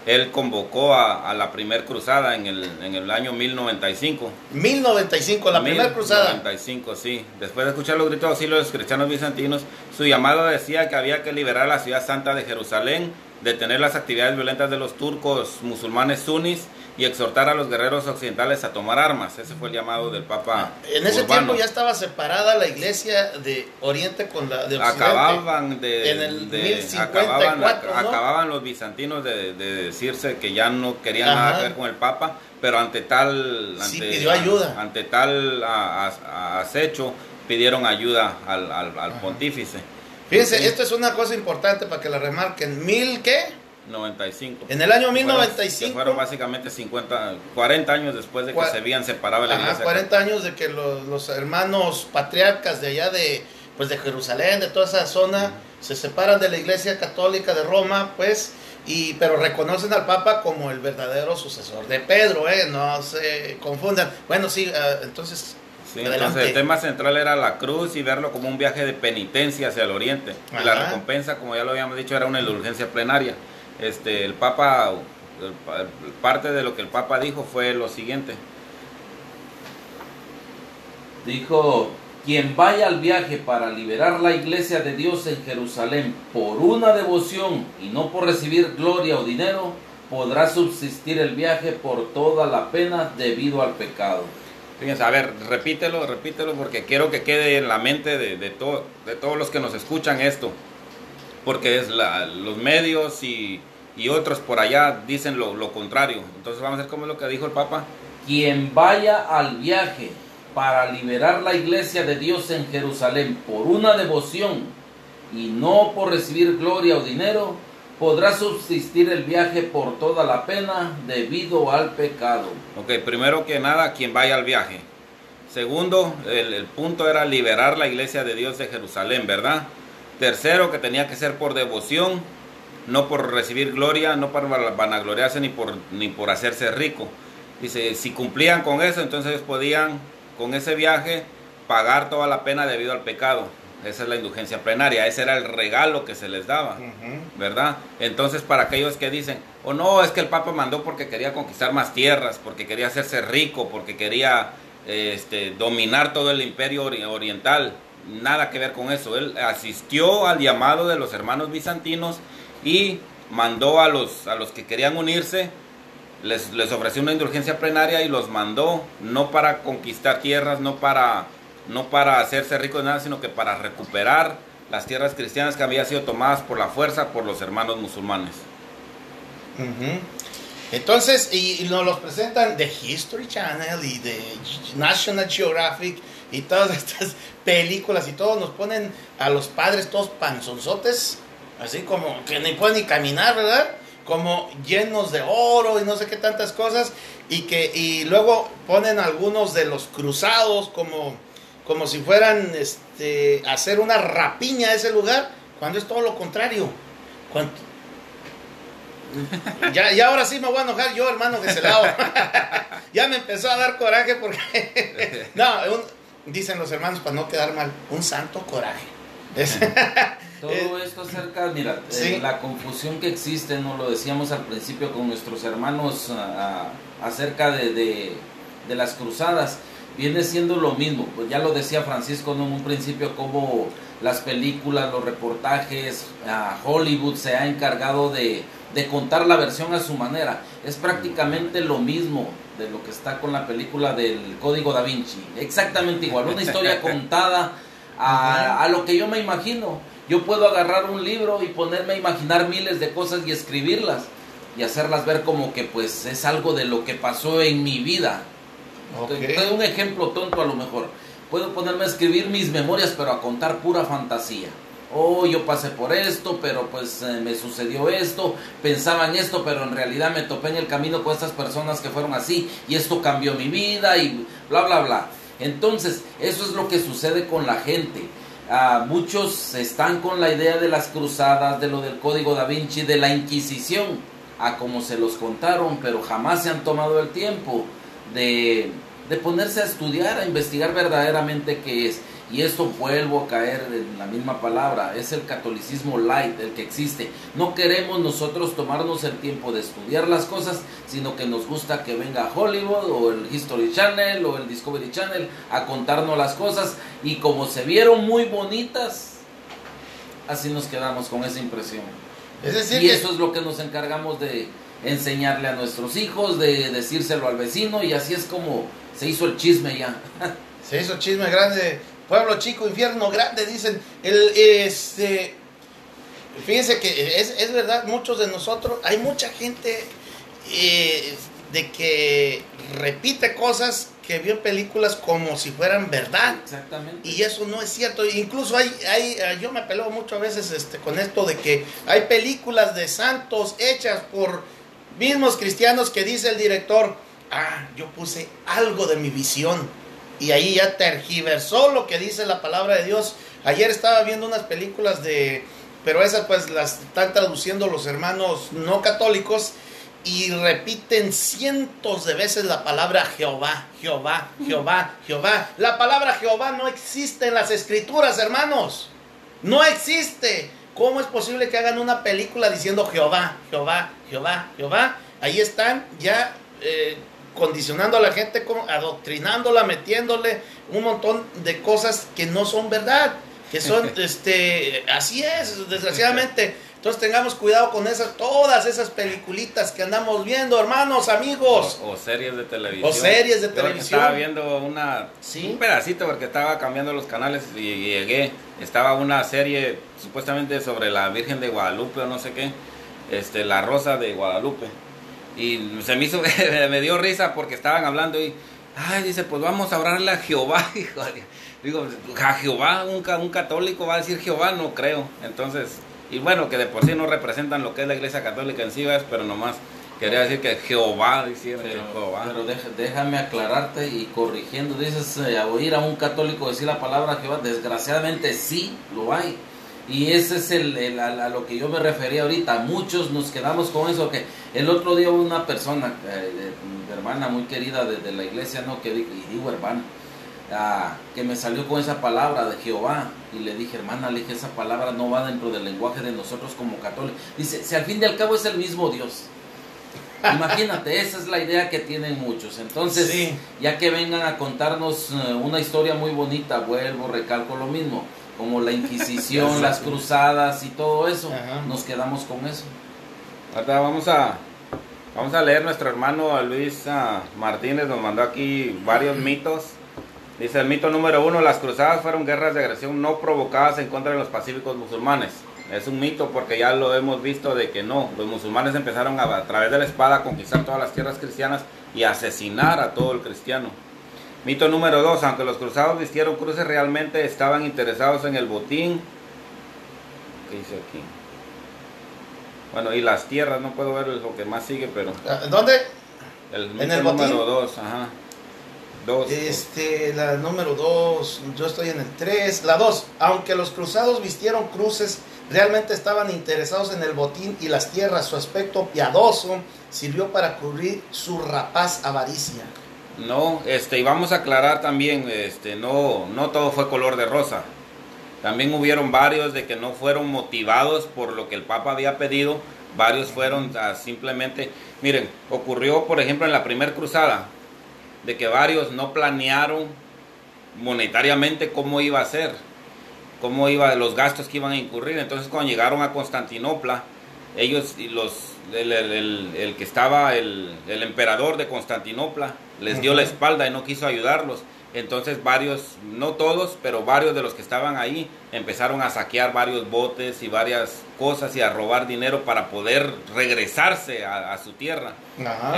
él convocó a, a la primer cruzada en el, en el año 1095. 1095, la primera cruzada. 1095, sí. Después de escuchar los gritos de auxilio de los cristianos bizantinos, su llamado decía que había que liberar la ciudad santa de Jerusalén, detener las actividades violentas de los turcos musulmanes sunis y exhortar a los guerreros occidentales a tomar armas. Ese fue el llamado del Papa En ese Urbano. tiempo ya estaba separada la iglesia de Oriente con la de Occidente. acababan de, En el de- 1054, acababan, ¿no? acababan los bizantinos de, de decirse que ya no querían Ajá. nada que ver con el Papa, pero ante tal Sí, ante, pidió ayuda. ante tal a- a- acecho pidieron ayuda al, al- al pontífice. Fíjense, Sí. esto es una cosa importante para que la remarquen. ¿Mil qué? 95. En el año Que fueron- 1095. Que fueron básicamente 50, 40 años después de que Cua- se habían separado la iglesia. 40 años de que los, los hermanos patriarcas de allá de, pues de Jerusalén, de toda esa zona, se separan de la iglesia católica de Roma, pues, y, pero reconocen al Papa como el verdadero sucesor de Pedro, ¿eh? No se confundan. Bueno, sí, ah, entonces, Sí, entonces el tema central era la cruz y verlo como un viaje de penitencia hacia el oriente. Y la recompensa, como ya lo habíamos dicho, era una indulgencia plenaria. Este, el Papa, el parte de lo que el Papa dijo fue lo siguiente. Dijo, quien vaya al viaje para liberar la iglesia de Dios en Jerusalén por una devoción y no por recibir gloria o dinero, podrá subsistir el viaje por toda la pena debido al pecado. Fíjense, a ver, repítelo, repítelo, porque quiero que quede en la mente de, de, de todos los que nos escuchan esto. Porque es los medios y, y otros por allá dicen lo, lo contrario. Entonces vamos a ver cómo es lo que dijo el Papa. Quien vaya al viaje para liberar la iglesia de Dios en Jerusalén por una devoción y no por recibir gloria o dinero, podrá subsistir el viaje por toda la pena debido al pecado. Ok, primero que nada, quien vaya al viaje. Segundo, el, punto era liberar la iglesia de Dios de Jerusalén, ¿verdad? Tercero, que tenía que ser por devoción, no por recibir gloria, no para vanagloriarse ni por, ni por hacerse rico. Dice, si cumplían con eso, entonces podían, con ese viaje, pagar toda la pena debido al pecado. Esa es la indulgencia plenaria, ese era el regalo que se les daba. ¿verdad? Entonces, para aquellos que dicen, o no, es que el Papa mandó porque quería conquistar más tierras, porque quería hacerse rico, porque quería este, dominar todo el imperio ori- oriental, nada que ver con eso. Él asistió al llamado de los hermanos bizantinos y mandó a los, a los que querían unirse, les, les ofreció una indulgencia plenaria y los mandó, no para conquistar tierras, no para, no para hacerse ricos, nada, sino que para recuperar las tierras cristianas que habían sido tomadas por la fuerza por los hermanos musulmanes. Entonces, y, nos los presentan de History Channel y de National Geographic y todas estas películas y todos nos ponen a los padres todos panzonzotes, así como que ni pueden ni caminar, ¿verdad? Como llenos de oro y no sé qué tantas cosas y que y luego ponen algunos de los cruzados como como si fueran este hacer una rapiña a ese lugar, cuando es todo lo contrario. Cuando, ya, ya ahora sí me voy a enojar yo, hermano, que se lado. ya me empezó a dar coraje porque. no, un- dicen los hermanos para no quedar mal, un santo coraje. Es- Todo esto acerca, mira, eh, la confusión que existe, no lo decíamos al principio con nuestros hermanos ah, ah, acerca de, de- de las cruzadas, viene siendo lo mismo. Pues ya lo decía Francisco ¿no? en un principio, como las películas, los reportajes, ah, Hollywood se ha encargado de, de contar la versión a su manera. Es prácticamente lo mismo de lo que está con la película del Código Da Vinci. Exactamente igual, una historia contada a, a lo que yo me imagino. Yo puedo agarrar un libro y ponerme a imaginar miles de cosas y escribirlas y hacerlas ver como que pues es algo de lo que pasó en mi vida. Ok. Te- te doy un ejemplo tonto a lo mejor. Puedo ponerme a escribir mis memorias pero a contar pura fantasía. Oh, yo pasé por esto, pero pues eh, me sucedió esto, pensaba en esto, pero en realidad me topé en el camino con estas personas que fueron así y esto cambió mi vida y bla, bla, bla. Entonces, eso es lo que sucede con la gente. Ah, muchos están con la idea de las cruzadas, de lo del código da Vinci, de la Inquisición, a como se los contaron, pero jamás se han tomado el tiempo de, de ponerse a estudiar, a investigar verdaderamente qué es. Y esto vuelvo a caer en la misma palabra, es el catolicismo light el que existe. No queremos nosotros tomarnos el tiempo de estudiar las cosas, sino que nos gusta que venga Hollywood o el History Channel o el Discovery Channel a contarnos las cosas y como se vieron muy bonitas, así nos quedamos con esa impresión. y eso es lo que nos encargamos de enseñarle a nuestros hijos, de decírselo al vecino y así es como se hizo el chisme ya. Se hizo chisme grande Pueblo chico, infierno grande, dicen. El, este, fíjense que es, es verdad, muchos de nosotros, hay mucha gente eh, de que repite cosas que vio en películas como si fueran verdad. Exactamente. Y eso no es cierto. Incluso hay, hay yo me peleo muchas veces este, con esto de que hay películas de santos hechas por mismos cristianos que dice el director, ah, yo puse algo de mi visión y ahí ya tergiversó lo que dice la palabra de Dios. Ayer estaba viendo unas películas de, pero esas pues las están traduciendo los hermanos no católicos y repiten cientos de veces la palabra Jehová, Jehová, Jehová, Jehová. La palabra Jehová no existe en las escrituras, hermanos. No existe. ¿Cómo es posible que hagan una película diciendo Jehová, Jehová, Jehová, Jehová? Ahí están ya eh, condicionando a la gente, adoctrinándola, metiéndole un montón de cosas que no son verdad, que son, este, así es, desgraciadamente. Entonces tengamos cuidado con esas, todas esas peliculitas que andamos viendo, hermanos, amigos. O, series de televisión. O series de televisión. estaba viendo una, un pedacito porque estaba cambiando los canales y llegué. Estaba una serie supuestamente sobre la Virgen de Guadalupe o no sé qué. Este, la Rosa de Guadalupe. Y se me hizo, me dio risa porque estaban hablando y, ay, dice, pues vamos a orarle a Jehová. Digo, a Jehová, un, un católico va a decir Jehová, no creo. Entonces, y bueno, que de por sí no representan lo que es la iglesia católica en sí, pero nomás quería decir que Jehová, decía Jehová. Pero déjame aclararte y corrigiendo, dices, eh, oír a un católico decir la palabra Jehová, desgraciadamente sí lo hay. Y ese es el, a, lo que yo me refería ahorita. Muchos nos quedamos con eso. Que el otro día una persona, eh, hermana muy querida de, la iglesia, no que y digo hermana, ah, que me salió con esa palabra de Jehová. Y le dije, hermana, le dije, esa palabra no va dentro del lenguaje de nosotros como católicos. Dice, si al fin y al cabo es el mismo Dios. Imagínate, esa es la idea que tienen muchos. Entonces, ya que vengan a contarnos eh, una historia muy bonita, vuelvo, recalco lo mismo como la Inquisición, las cruzadas y todo eso, nos quedamos con eso. Ahora vamos a, vamos a leer nuestro hermano Luis ah, Martínez, nos mandó aquí varios mitos. Dice el mito número uno, las cruzadas fueron guerras de agresión no provocadas en contra de los pacíficos musulmanes. Es un mito porque ya lo hemos visto de que no, los musulmanes empezaron a, a través de la espada a conquistar todas las tierras cristianas y asesinar a todo el cristiano. Mito número dos, aunque los cruzados vistieron cruces, realmente estaban interesados en el botín. ¿Qué dice aquí? Bueno, y las tierras, no puedo ver lo que más sigue, pero... Ah, ¿Dónde? El mito ¿En el número dos, ajá. Dos. Este, la número dos, yo estoy en el tres. La dos, aunque los cruzados vistieron cruces, realmente estaban interesados en el botín y las tierras. Su aspecto piadoso sirvió para cubrir su rapaz avaricia. No, este, y vamos a aclarar también, este, no, no todo fue color de rosa. También hubieron varios de que no fueron motivados por lo que el Papa había pedido, varios fueron simplemente, miren, ocurrió por ejemplo en la primera cruzada, de que varios no planearon monetariamente cómo iba a ser, cómo iba los gastos que iban a incurrir. Entonces cuando llegaron a Constantinopla, ellos y los el, que estaba el, el emperador de Constantinopla les dio la espalda y no quiso ayudarlos. Entonces varios, no todos, pero varios de los que estaban ahí empezaron a saquear varios botes y varias cosas y a robar dinero para poder regresarse a, su tierra.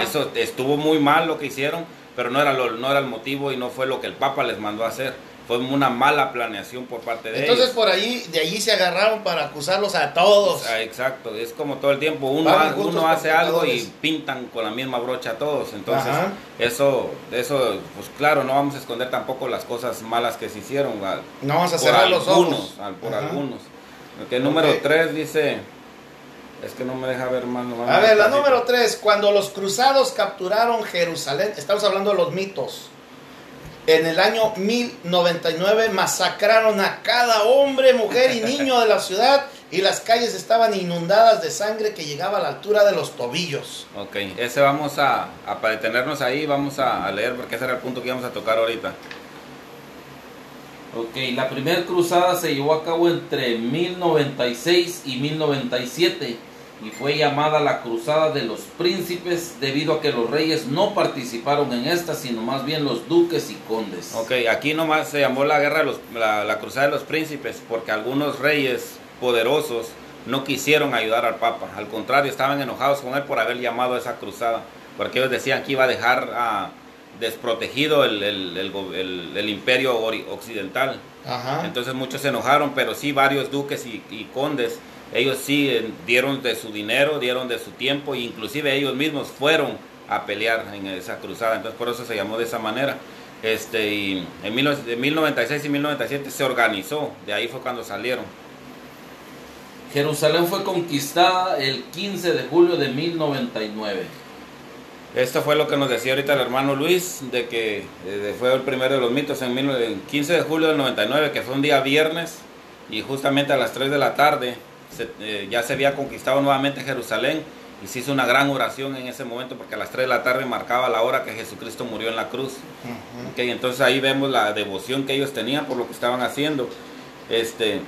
Eso estuvo muy mal lo que hicieron, pero no era, lo, no era el motivo y no fue lo que el Papa les mandó a hacer. Fue una mala planeación por parte de Entonces ellos. por ahí, de allí se agarraron para acusarlos a todos. Ah, exacto, es como todo el tiempo, uno, ha- hace algo y pintan con la misma brocha a todos, entonces Ajá. eso, eso, pues claro, no vamos a esconder tampoco las cosas malas que se hicieron, No vamos a cerrar los ojos. al- por Ajá. algunos. Ok, el número Ok. 3 dice, es que no me deja ver más. nomás A ver, la número 3, cuando los cruzados capturaron Jerusalén, estamos hablando de los mitos. En el año 1099 masacraron a cada hombre, mujer y niño de la ciudad y las calles estaban inundadas de sangre que llegaba a la altura de los tobillos. Ok, ese vamos a, a para detenernos ahí, vamos a, a leer porque ese era el punto que íbamos a tocar ahorita. Ok, la primera cruzada se llevó a cabo entre 1096 y 1097 y fue llamada la Cruzada de los Príncipes debido a que los reyes no participaron en esta, sino más bien los duques y condes. Ok, aquí nomás se llamó la guerra de los, la, la cruzada de los príncipes porque algunos reyes poderosos no quisieron ayudar al Papa, al contrario, estaban enojados con él por haber llamado a esa cruzada, porque ellos decían que iba a dejar ah, desprotegido el, el- el el- el imperio occidental. Ajá. Entonces muchos se enojaron, pero sí varios duques y, y condes, ellos sí eh, dieron de su dinero, dieron de su tiempo, e inclusive ellos mismos fueron a pelear en esa cruzada, entonces por eso se llamó de esa manera. Este, y en 19- de 1096 y 1097 se organizó, de ahí fue cuando salieron. Jerusalén fue conquistada el 15 de julio de 1099. Esto fue lo que nos decía ahorita el hermano Luis, de que eh, fue el primero de los mitos en el 15 de julio del 99, que fue un día viernes, y justamente a las 3 de la tarde se- eh, ya se había conquistado nuevamente Jerusalén, y se hizo una gran oración en ese momento, porque a las 3 de la tarde marcaba la hora que Jesucristo murió en la cruz. Ok, entonces ahí vemos la devoción que ellos tenían por lo que estaban haciendo. Este,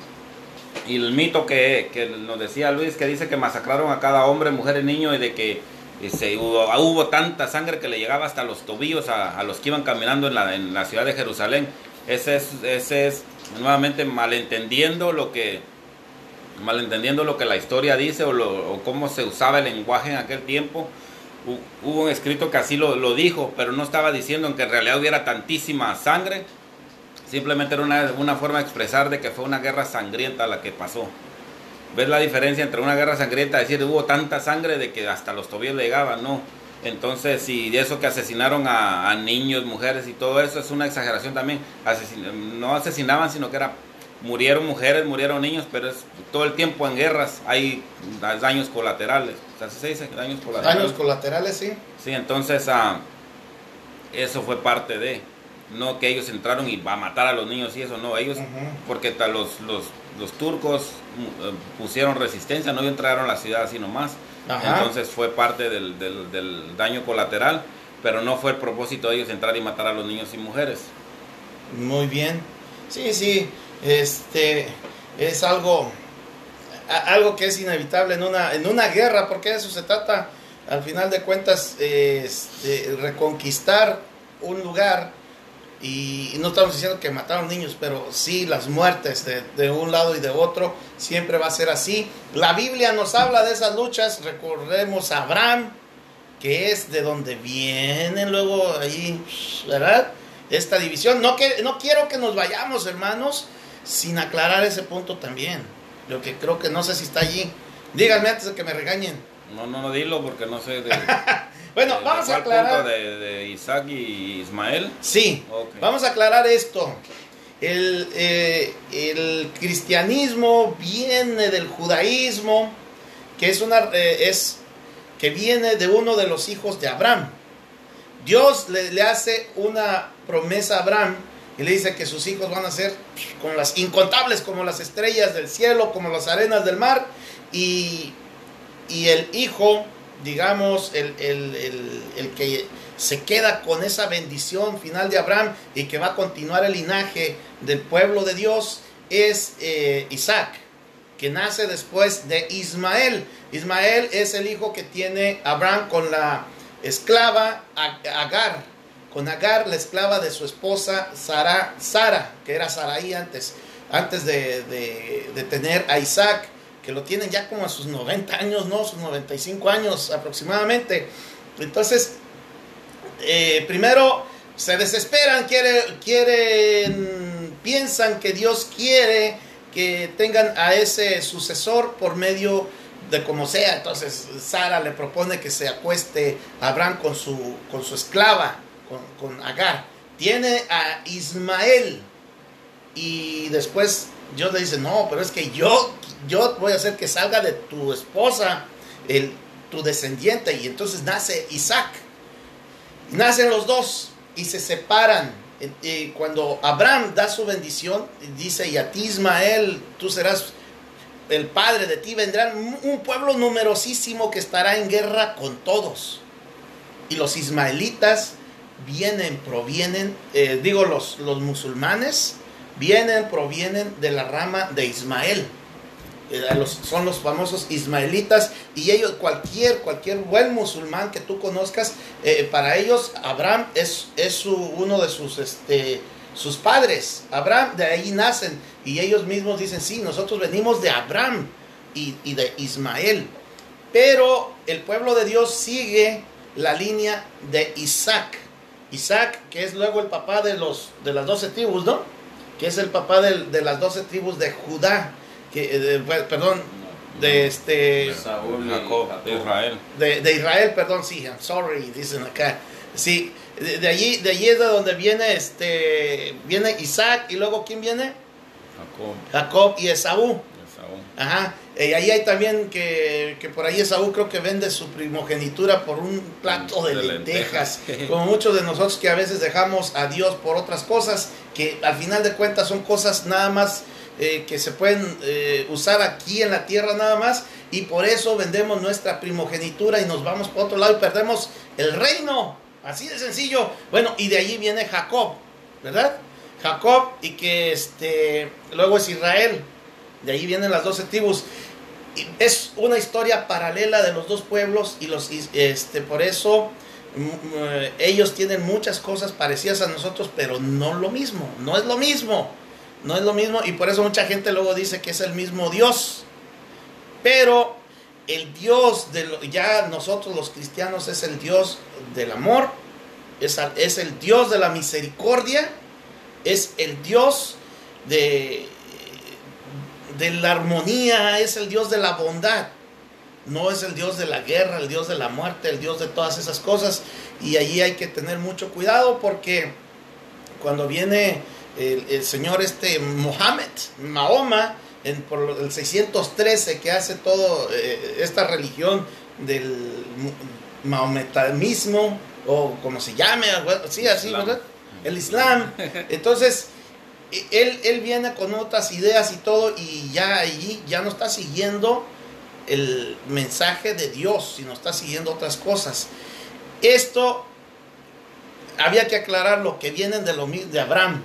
y el mito que, que nos decía Luis, que dice que masacraron a cada hombre, mujer y niño, y de que este, hubo, hubo tanta sangre que le llegaba hasta los tobillos a, a los que iban caminando en la, en la ciudad de Jerusalén. Ese es, ese es nuevamente malentendiendo lo que malentendiendo lo que la historia dice o, cómo se usaba el lenguaje en aquel tiempo. Hu- Hubo un escrito que así lo, dijo, pero no estaba diciendo en que en realidad hubiera tantísima sangre. Simplemente era una, una forma de expresar de que fue una guerra sangrienta la que pasó. ¿Ves la diferencia entre una guerra sangrienta? Decir, hubo tanta sangre de que hasta los tobillos le llegaban, no. Entonces, y de eso que asesinaron a, niños, mujeres y todo eso es una exageración también. No asesinaban, sino que era murieron mujeres, murieron niños, pero es todo el tiempo en guerras hay daños colaterales. O sea, ¿así se dice daños colaterales. Daños colaterales, sí. Sí, entonces ah, eso fue parte de, no que ellos entraron y va a matar a los niños y eso, no, ellos, porque los, los, los turcos mm, eh, pusieron resistencia, no entraron a la ciudad así nomás, Ajá. entonces fue parte del, del, del daño colateral, pero no fue el propósito de ellos entrar y matar a los niños y mujeres. Muy bien. Sí, sí. Este es algo algo que es inevitable en una en una guerra, porque de eso se trata. Al final de cuentas, este, reconquistar un lugar y no estamos diciendo que mataron niños, pero sí las muertes de, de un lado y de otro siempre va a ser así. La Biblia nos habla de esas luchas. Recordemos a Abraham, que es de donde vienen luego ahí, ¿verdad? Esta división. No, que, no quiero que nos vayamos, hermanos, sin aclarar ese punto también. Lo que creo que no sé si está allí. Díganme antes de que me regañen. No, no, no dilo porque no sé de, Bueno, de- vamos de a aclarar. de, de Isaac y Ismael. Sí, vamos a aclarar esto. El, eh, el cristianismo viene del judaísmo, que es una eh, es que viene de uno de los hijos de Abraham. Dios le, le hace una promesa a Abraham y le dice que sus hijos van a ser como las incontables, como las estrellas del cielo, como las arenas del mar. Y, y el hijo, digamos, el, el- el- que se queda con esa bendición final de Abraham y que va a continuar el linaje del pueblo de Dios es eh, Isaac, que nace después de Ismael. Ismael es el hijo que tiene Abraham con la esclava Ag- Agar, con Agar, la esclava de su esposa Sara, Sara que era Saraí antes, antes de, tener a Isaac, que lo tienen ya como a sus 90 años, ¿no? Sus 95 años aproximadamente. Entonces, eh, primero se desesperan, quiere- quieren piensan que Dios quiere que tengan a ese sucesor por medio de como sea. Entonces Sara le propone que se acueste a Abraham con su, con su esclava, con, Agar. Tiene a Ismael y después Dios le dice, no, pero es que yo, yo voy a hacer que salga de tu esposa, el, tu descendiente. Y entonces nace Isaac. Nacen los dos y se separan. Y cuando Abraham da su bendición, dice, y a ti Ismael, tú serás el padre, de ti vendrán un pueblo numerosísimo que estará en guerra con todos. Y los ismaelitas vienen, provienen, eh, digo, los, los musulmanes vienen, provienen de la rama de Ismael. Eh, son los famosos ismaelitas y ellos, cualquier, cualquier buen musulmán que tú conozcas, eh, para ellos Abraham es, es uno de sus, este, sus padres. Abraham, de ahí nacen y ellos mismos dicen, sí, nosotros venimos de Abraham y, y de Ismael. Pero el pueblo de Dios sigue la línea de Isaac. Isaac, que es luego el papá de, los, de las doce tribus, ¿no? Que es el papá de, de las doce tribus de Judá que, eh, perdón, de este de Israel. De, Israel, perdón, sí, I'm sorry, dicen acá. Sí, de, allí, de allí es de donde viene este viene Isaac y luego quién viene? Jacob. Jacob y Esaú. Ajá. Y ahí hay también que, que, por ahí Esaú creo que vende su primogenitura por un plato de, lentejas. Como muchos de nosotros que a veces dejamos a Dios por otras cosas que al final de cuentas son cosas nada más eh, que se pueden eh, usar aquí en la tierra nada más y por eso vendemos nuestra primogenitura y nos vamos por otro lado y perdemos el reino. Así de sencillo. Bueno, y de allí viene Jacob, ¿verdad? Jacob y que este luego es Israel. De ahí vienen las doce tribus. es una historia paralela de los dos pueblos y los este por eso mm, mm, ellos tienen muchas cosas parecidas a nosotros, pero no lo mismo, no es lo mismo. No es lo mismo y por eso mucha gente luego dice que es el mismo Dios. Pero el Dios de ya nosotros los cristianos es el Dios del amor, es, es el Dios de la misericordia, es el Dios de, de la armonía, es el Dios de la bondad. No es el Dios de la guerra, el Dios de la muerte, el Dios de todas esas cosas. Y allí hay que tener mucho cuidado porque cuando viene el, señor este Mohammed, Mahoma, en, por el 613 que hace todo eh, esta religión del mahometanismo o como se llame, sí, así, El Islam. Entonces, él, él viene con otras ideas y todo y ya allí ya no está siguiendo el mensaje de Dios, sino está siguiendo otras cosas. Esto había que aclarar lo que vienen de, lo, de Abraham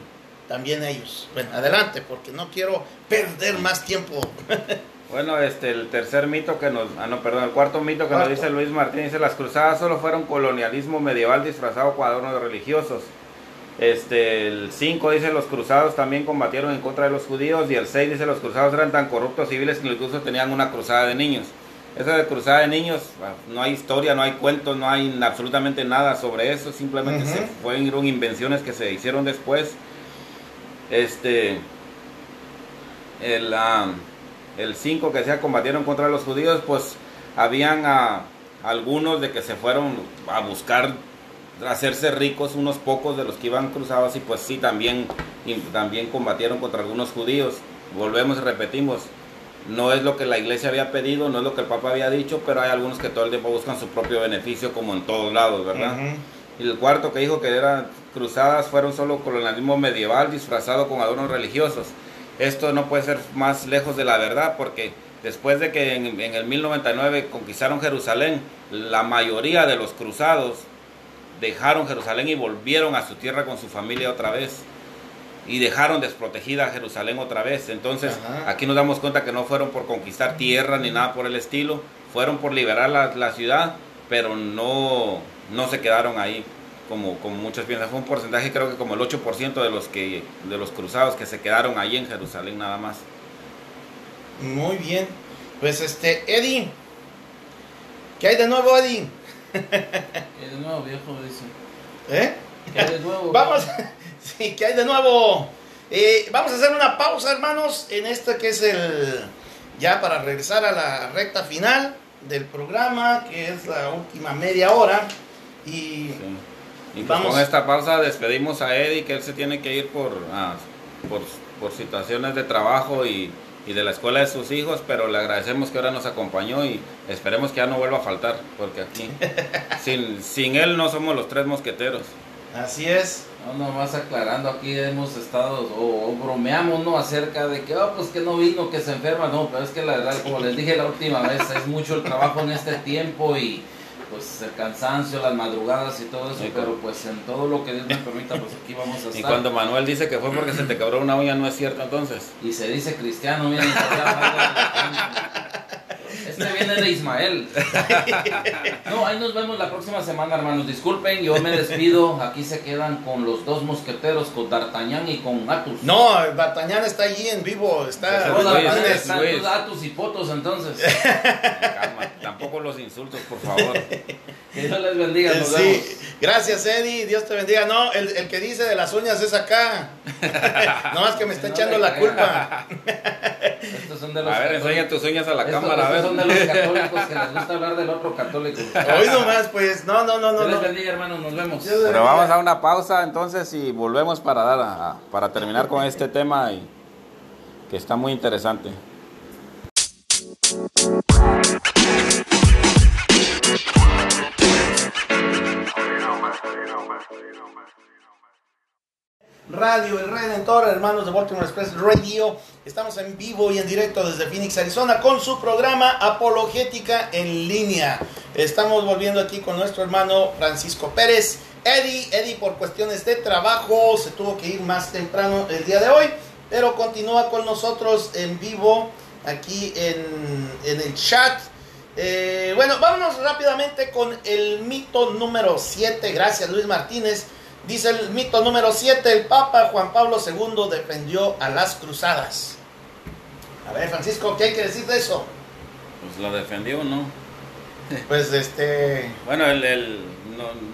también ellos. Bueno, adelante, porque no quiero perder más tiempo. bueno, este, el tercer mito que nos, ah, no, perdón, el cuarto mito que nos dice Luis Martín, dice, las cruzadas solo fueron colonialismo medieval disfrazado con adornos religiosos. Este, el 5 dice, los cruzados también combatieron en contra de los judíos, y el 6 dice, los cruzados eran tan corruptos civiles que incluso tenían una cruzada de niños. Esa de cruzada de niños, ah, no hay historia, no hay cuentos, no hay absolutamente nada sobre eso, simplemente se fueron invenciones que se hicieron después este, el, 5 que se combatieron contra los judíos, pues habían algunos de que se fueron a buscar hacerse ricos unos pocos de los que iban cruzados y pues sí también, también combatieron contra algunos judíos. Volvemos y repetimos, no es lo que la iglesia había pedido, no es lo que el Papa había dicho, pero hay algunos que todo el tiempo buscan su propio beneficio como en todos lados, ¿verdad? Y el cuarto que dijo que eran cruzadas fueron solo colonialismo medieval disfrazado con adornos religiosos. Esto no puede ser más lejos de la verdad porque después de que en, en el 1099 conquistaron Jerusalén, la mayoría de los cruzados dejaron Jerusalén y volvieron a su tierra con su familia otra vez y dejaron desprotegida Jerusalén otra vez. Entonces, aquí nos damos cuenta que no fueron por conquistar tierra ni nada por el estilo, fueron por liberar la, la ciudad, pero no, no se quedaron ahí como, como muchos piensan. Fue un porcentaje, creo que como el 8% de los, que, de los cruzados que se quedaron ahí en Jerusalén nada más. Muy bien. Pues este, Eddie. ¿Qué hay de nuevo, Eddie? ¿Qué hay de nuevo, viejo? Dice. ¿Eh? ¿Qué hay de nuevo? Vamos. sí, ¿qué hay de nuevo? Eh, vamos a hacer una pausa, hermanos, en este que es el. Ya para regresar a la recta final del programa, que es la última media hora. Y. Sí. Y pues con esta pausa despedimos a Eddie, que él se tiene que ir por, ah, por, por, situaciones de trabajo y, y, de la escuela de sus hijos, pero le agradecemos que ahora nos acompañó y esperemos que ya no vuelva a faltar, porque aquí sin, sin él no somos los tres mosqueteros. Así es. No, nomás aclarando, aquí hemos estado, o, bromeamos, ¿no? Acerca de que, oh, pues que no vino, que se enferma, no, pero es que la verdad, como les dije la última vez, es mucho el trabajo en este tiempo y pues el cansancio, las madrugadas y todo eso, pero pues en todo lo que Dios me permita, pues aquí vamos a estar. Y cuando Manuel dice que fue porque se te quebró una uña, ¿no es cierto entonces? Y se dice cristiano, miren, Este viene de Ismael. No, ahí nos vemos la próxima semana, hermanos. Disculpen, yo me despido. Aquí se quedan con los dos mosqueteros, con D'Artagnan y con Atus. No, D'Artagnan está allí en vivo. Está, están Atus y Potos, entonces. tampoco los insultos, por favor. Que Dios les bendiga. Nos vemos. Gracias, Eddie. Dios te bendiga. No, el, el, que dice de las uñas es acá. no más que me está echando la culpa. Estos son de los a ver, enseña tus uñas a la cámara. a ver. son de los católicos que les gusta hablar del otro católico. Hoy nomás, pues. No, no, no. Dios no, les bendiga, hermanos. Nos vemos. Pero vamos a una pausa entonces y volvemos para, dar a, para terminar con este tema y, que está muy interesante. Radio El Redentor, hermanos de Baltimore Express Radio. Estamos en vivo y en directo desde Phoenix, Arizona, con su programa Apologética en línea. Estamos volviendo aquí con nuestro hermano Francisco Pérez. Eddie, Eddie por cuestiones de trabajo se tuvo que ir más temprano el día de hoy, pero continúa con nosotros en vivo aquí en, en el chat. Eh, bueno, vámonos rápidamente con el mito número 7. Gracias Luis Martínez. Dice el mito número 7, el Papa Juan Pablo II defendió a las cruzadas. A ver, Francisco, ¿qué hay que decir de eso? Pues lo defendió, ¿no? Pues este... Bueno, el, el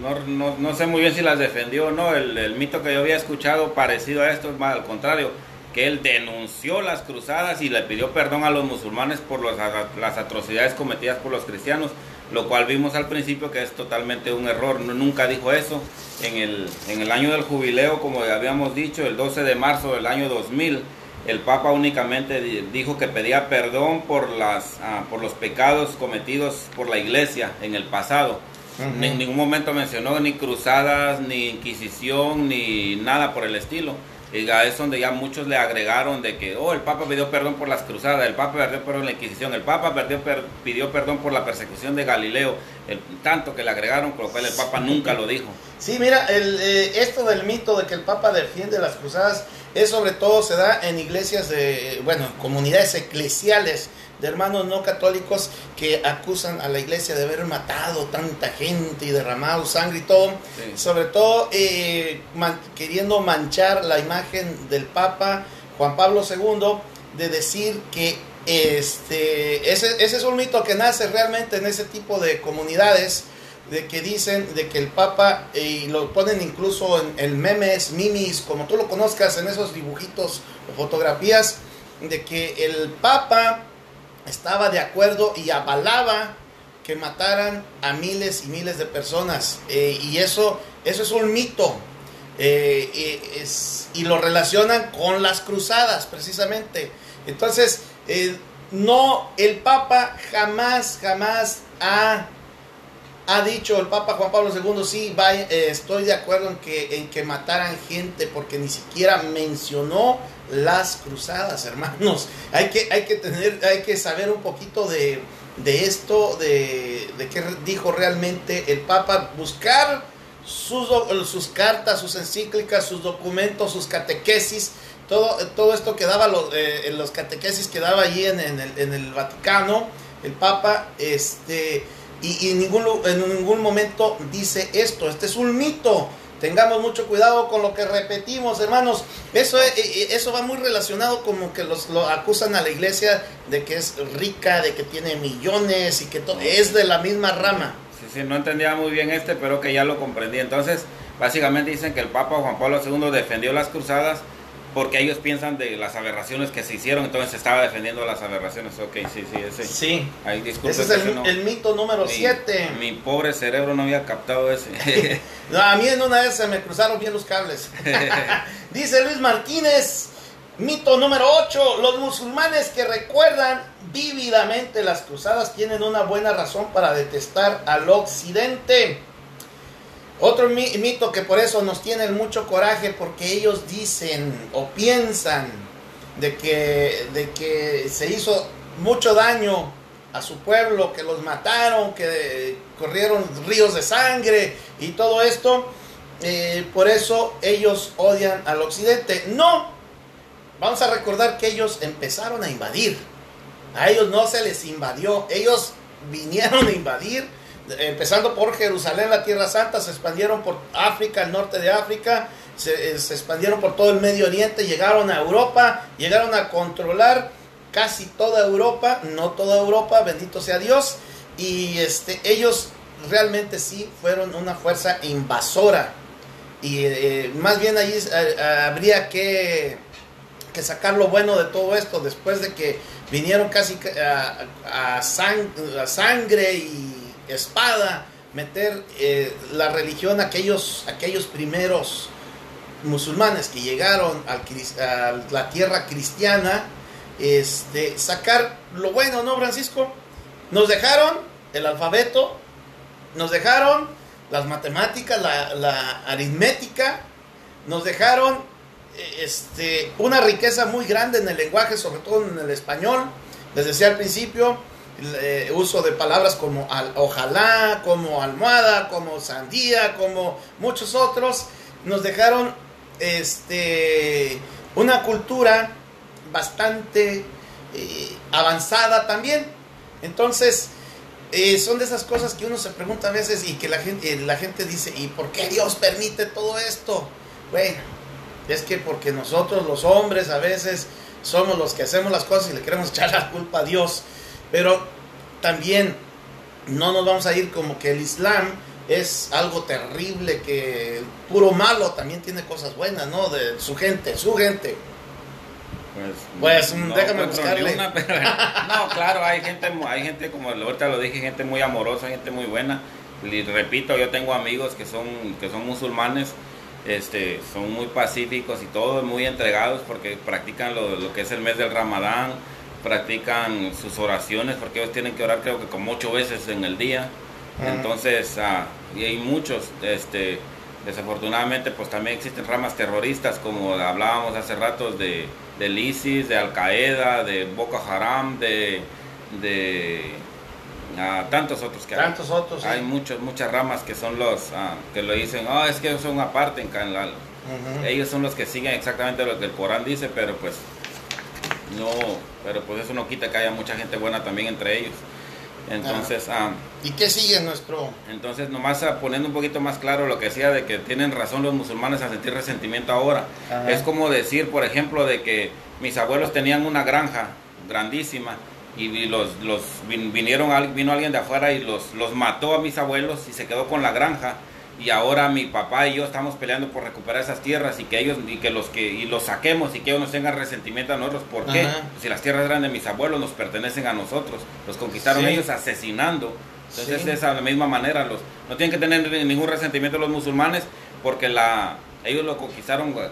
no, no, no, sé muy bien si las defendió o no. El, el, mito que yo había escuchado parecido a esto es más al contrario, que él denunció las cruzadas y le pidió perdón a los musulmanes por los, las atrocidades cometidas por los cristianos lo cual vimos al principio que es totalmente un error, nunca dijo eso. En el, en el año del jubileo, como habíamos dicho, el 12 de marzo del año 2000, el Papa únicamente dijo que pedía perdón por, las, ah, por los pecados cometidos por la iglesia en el pasado. En ningún momento mencionó ni cruzadas, ni inquisición, ni nada por el estilo. Y es donde ya muchos le agregaron de que, oh, el Papa pidió perdón por las cruzadas, el Papa pidió perdón por la Inquisición, el Papa pidió, perdón por la persecución de Galileo, el, tanto que le agregaron, por lo cual el Papa nunca lo dijo. Sí, mira, el, eh, esto del mito de que el Papa defiende las cruzadas, es sobre todo se da en iglesias de, bueno, comunidades eclesiales de hermanos no católicos que acusan a la iglesia de haber matado tanta gente y derramado sangre y todo, sobre todo eh, queriendo manchar la imagen del Papa Juan Pablo II, de decir que este, ese, ese es un mito que nace realmente en ese tipo de comunidades, de que dicen de que el Papa, y lo ponen incluso en el memes, mimis, como tú lo conozcas, en esos dibujitos o fotografías, de que el Papa estaba de acuerdo y avalaba que mataran a miles y miles de personas. Eh, y eso, eso es un mito. Eh, es, y lo relacionan con las cruzadas, precisamente. Entonces, eh, no, el Papa jamás, jamás ha, ha dicho, el Papa Juan Pablo II, sí, estoy de acuerdo en que, en que mataran gente, porque ni siquiera mencionó las cruzadas, hermanos. Hay que, hay que tener, hay que saber un poquito de, de esto, de, de qué dijo realmente el Papa, buscar sus, sus cartas, sus encíclicas, sus documentos, sus catequesis, todo, todo esto que daba los, eh, los catequesis que daba allí en, en, el, en, el, Vaticano, el Papa, este, y, y en, ningún, en ningún momento dice esto, este es un mito Tengamos mucho cuidado con lo que repetimos, hermanos. Eso, eh, eh, eso va muy relacionado como que los lo acusan a la iglesia de que es rica, de que tiene millones y que todo es de la misma rama. Sí, sí, no entendía muy bien este, pero que ya lo comprendí. Entonces, básicamente dicen que el Papa Juan Pablo II defendió las cruzadas porque ellos piensan de las aberraciones que se hicieron, entonces se estaba defendiendo las aberraciones. Ok, sí, sí, ese. Sí. Ahí, disculpe, Ese es el, ese no- el mito número mi- 7. Mi pobre cerebro no había captado ese. No, a mí en una vez se me cruzaron bien los cables. Dice Luis Martínez, mito número 8, los musulmanes que recuerdan vívidamente las cruzadas tienen una buena razón para detestar al occidente. Otro mi- mito que por eso nos tienen mucho coraje porque ellos dicen o piensan de que, de que se hizo mucho daño a su pueblo, que los mataron, que corrieron ríos de sangre y todo esto. eh, por eso ellos odian al occidente. No, vamos a recordar que ellos empezaron a invadir. A ellos no se les invadió, ellos vinieron a invadir, empezando por Jerusalén, la Tierra Santa, se expandieron por África, el norte de África, se, eh, se expandieron por todo el Medio Oriente, llegaron a Europa, llegaron a controlar casi toda Europa, no toda Europa, bendito sea Dios, y este, ellos realmente sí fueron una fuerza invasora. Y eh, más bien ahí eh, habría que, que sacar lo bueno de todo esto, después de que vinieron casi a, a sangre y espada, meter eh, la religión a aquellos, aquellos primeros musulmanes que llegaron al a la tierra cristiana, este, sacar lo bueno, ¿no, Francisco? Nos dejaron el alfabeto, nos dejaron las matemáticas, la, aritmética, nos dejaron eh, este, una riqueza muy grande en el lenguaje, sobre todo en el español. Les decía al principio, eh, uso de palabras como al- ojalá, como almohada, como sandía, como muchos otros, nos dejaron este, una cultura bastante eh, avanzada también. Entonces, eh, son de esas cosas que uno se pregunta a veces y que la gente, la gente dice, ¿y por qué Dios permite todo esto? Bueno, es que porque nosotros los hombres a veces somos los que hacemos las cosas y le queremos echar la culpa a Dios. Pero también no nos vamos a ir como que el Islam es algo terrible, que el puro malo también tiene cosas buenas, ¿no? De su gente, su gente. Pues, Pues, mm, déjame buscarle. una, pero- no, claro, hay gente, hay gente como ahorita lo dije, gente muy amorosa, gente muy buena. Y repito, yo tengo amigos que son, que son musulmanes, este, son muy pacíficos y todos muy entregados porque practican lo, lo que es el mes del Ramadán, practican sus oraciones porque ellos tienen que orar creo que como ocho veces en el día. Entonces, ah, y hay muchos, este, desafortunadamente, pues también existen ramas terroristas, como hablábamos hace rato de del ISIS, de Al Qaeda, de Boko Haram, de, de ah, tantos otros que hay. Tantos otros. sí. Hay muchos, muchas ramas que son los ah, que lo dicen, es que ellos son aparte en Canal. Ellos son los que siguen exactamente lo que el Corán dice, pero pues no, pero pues eso no quita que haya mucha gente buena también entre ellos. Entonces, ah, ¿Y qué sigue nuestro? entonces, nomás ah, poniendo un poquito más claro lo que decía de que tienen razón los musulmanes a sentir resentimiento ahora. Ajá. Es como decir, por ejemplo, de que mis abuelos tenían una granja grandísima y, y los, los vin- vinieron al- vino alguien de afuera y los, los mató a mis abuelos y se quedó con la granja y ahora mi papá y yo estamos peleando por recuperar esas tierras y que ellos y que los que y los saquemos y que ellos nos tengan resentimiento a nosotros ¿por qué? Si las tierras eran de mis abuelos nos pertenecen a nosotros los conquistaron Sí. ellos asesinando entonces Sí. es a la misma manera los no tienen que tener ningún resentimiento los musulmanes porque la ellos lo conquistaron con,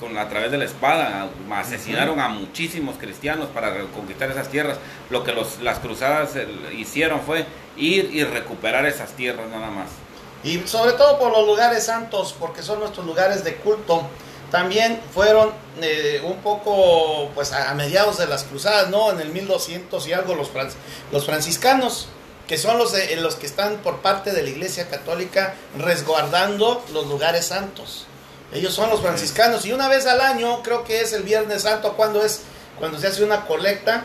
con- a través de la espada asesinaron a muchísimos cristianos para conquistar esas tierras lo que los, las cruzadas eh, hicieron fue ir y recuperar esas tierras nada más Y sobre todo por los lugares santos, porque son nuestros lugares de culto. También fueron eh, un poco, pues a, mediados de las cruzadas, ¿no? En el 1200 y algo, los, fran- los franciscanos, que son los, de- los que están por parte de la Iglesia Católica resguardando los lugares santos. Ellos son los franciscanos y una vez al año, creo que es el Viernes Santo, cuando es cuando se hace una colecta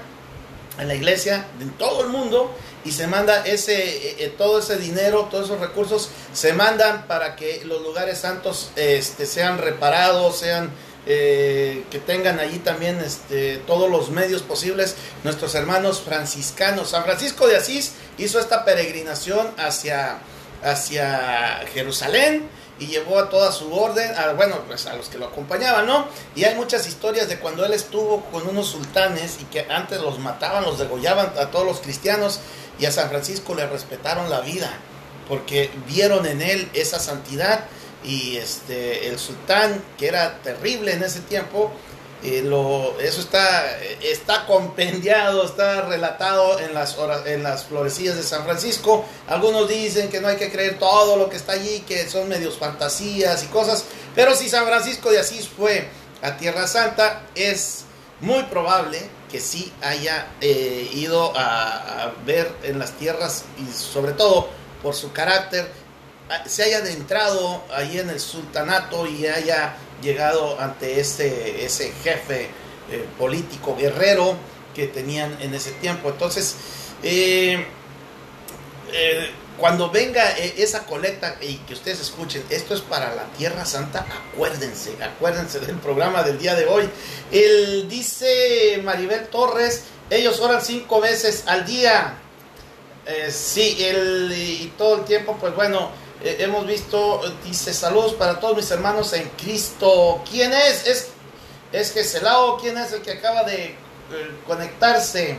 en la iglesia en todo el mundo y se manda ese eh, eh, todo ese dinero, todos esos recursos se mandan para que los lugares santos este, sean reparados, sean eh, que tengan allí también este, todos los medios posibles nuestros hermanos franciscanos. San Francisco de Asís hizo esta peregrinación hacia, hacia Jerusalén y llevó a toda su orden, a, bueno, pues a los que lo acompañaban, ¿no? Y hay muchas historias de cuando él estuvo con unos sultanes y que antes los mataban, los degollaban a todos los cristianos y a San Francisco le respetaron la vida porque vieron en él esa santidad y este el sultán que era terrible en ese tiempo eh, eso está, está compendiado, está relatado en las, en las florecillas de San Francisco. Algunos dicen que no hay que creer todo lo que está allí, que son medios fantasías y cosas. Pero si San Francisco de Asís fue a Tierra Santa, es muy probable que sí haya eh, ido a, ver en las tierras y sobre todo por su carácter, se haya adentrado ahí en el sultanato y haya llegado ante ese, ese jefe eh, político guerrero que tenían en ese tiempo. Entonces, eh, eh, cuando venga esa colecta y que ustedes escuchen, esto es para la Tierra Santa, acuérdense, acuérdense del programa del día de hoy. Él dice Maribel Torres, ellos oran cinco veces al día. sí, él, y todo el tiempo, pues bueno, eh, hemos visto, dice saludos para todos mis hermanos en Cristo. ¿Quién es? Es, es Geselao, ¿quién es el que acaba de eh, conectarse?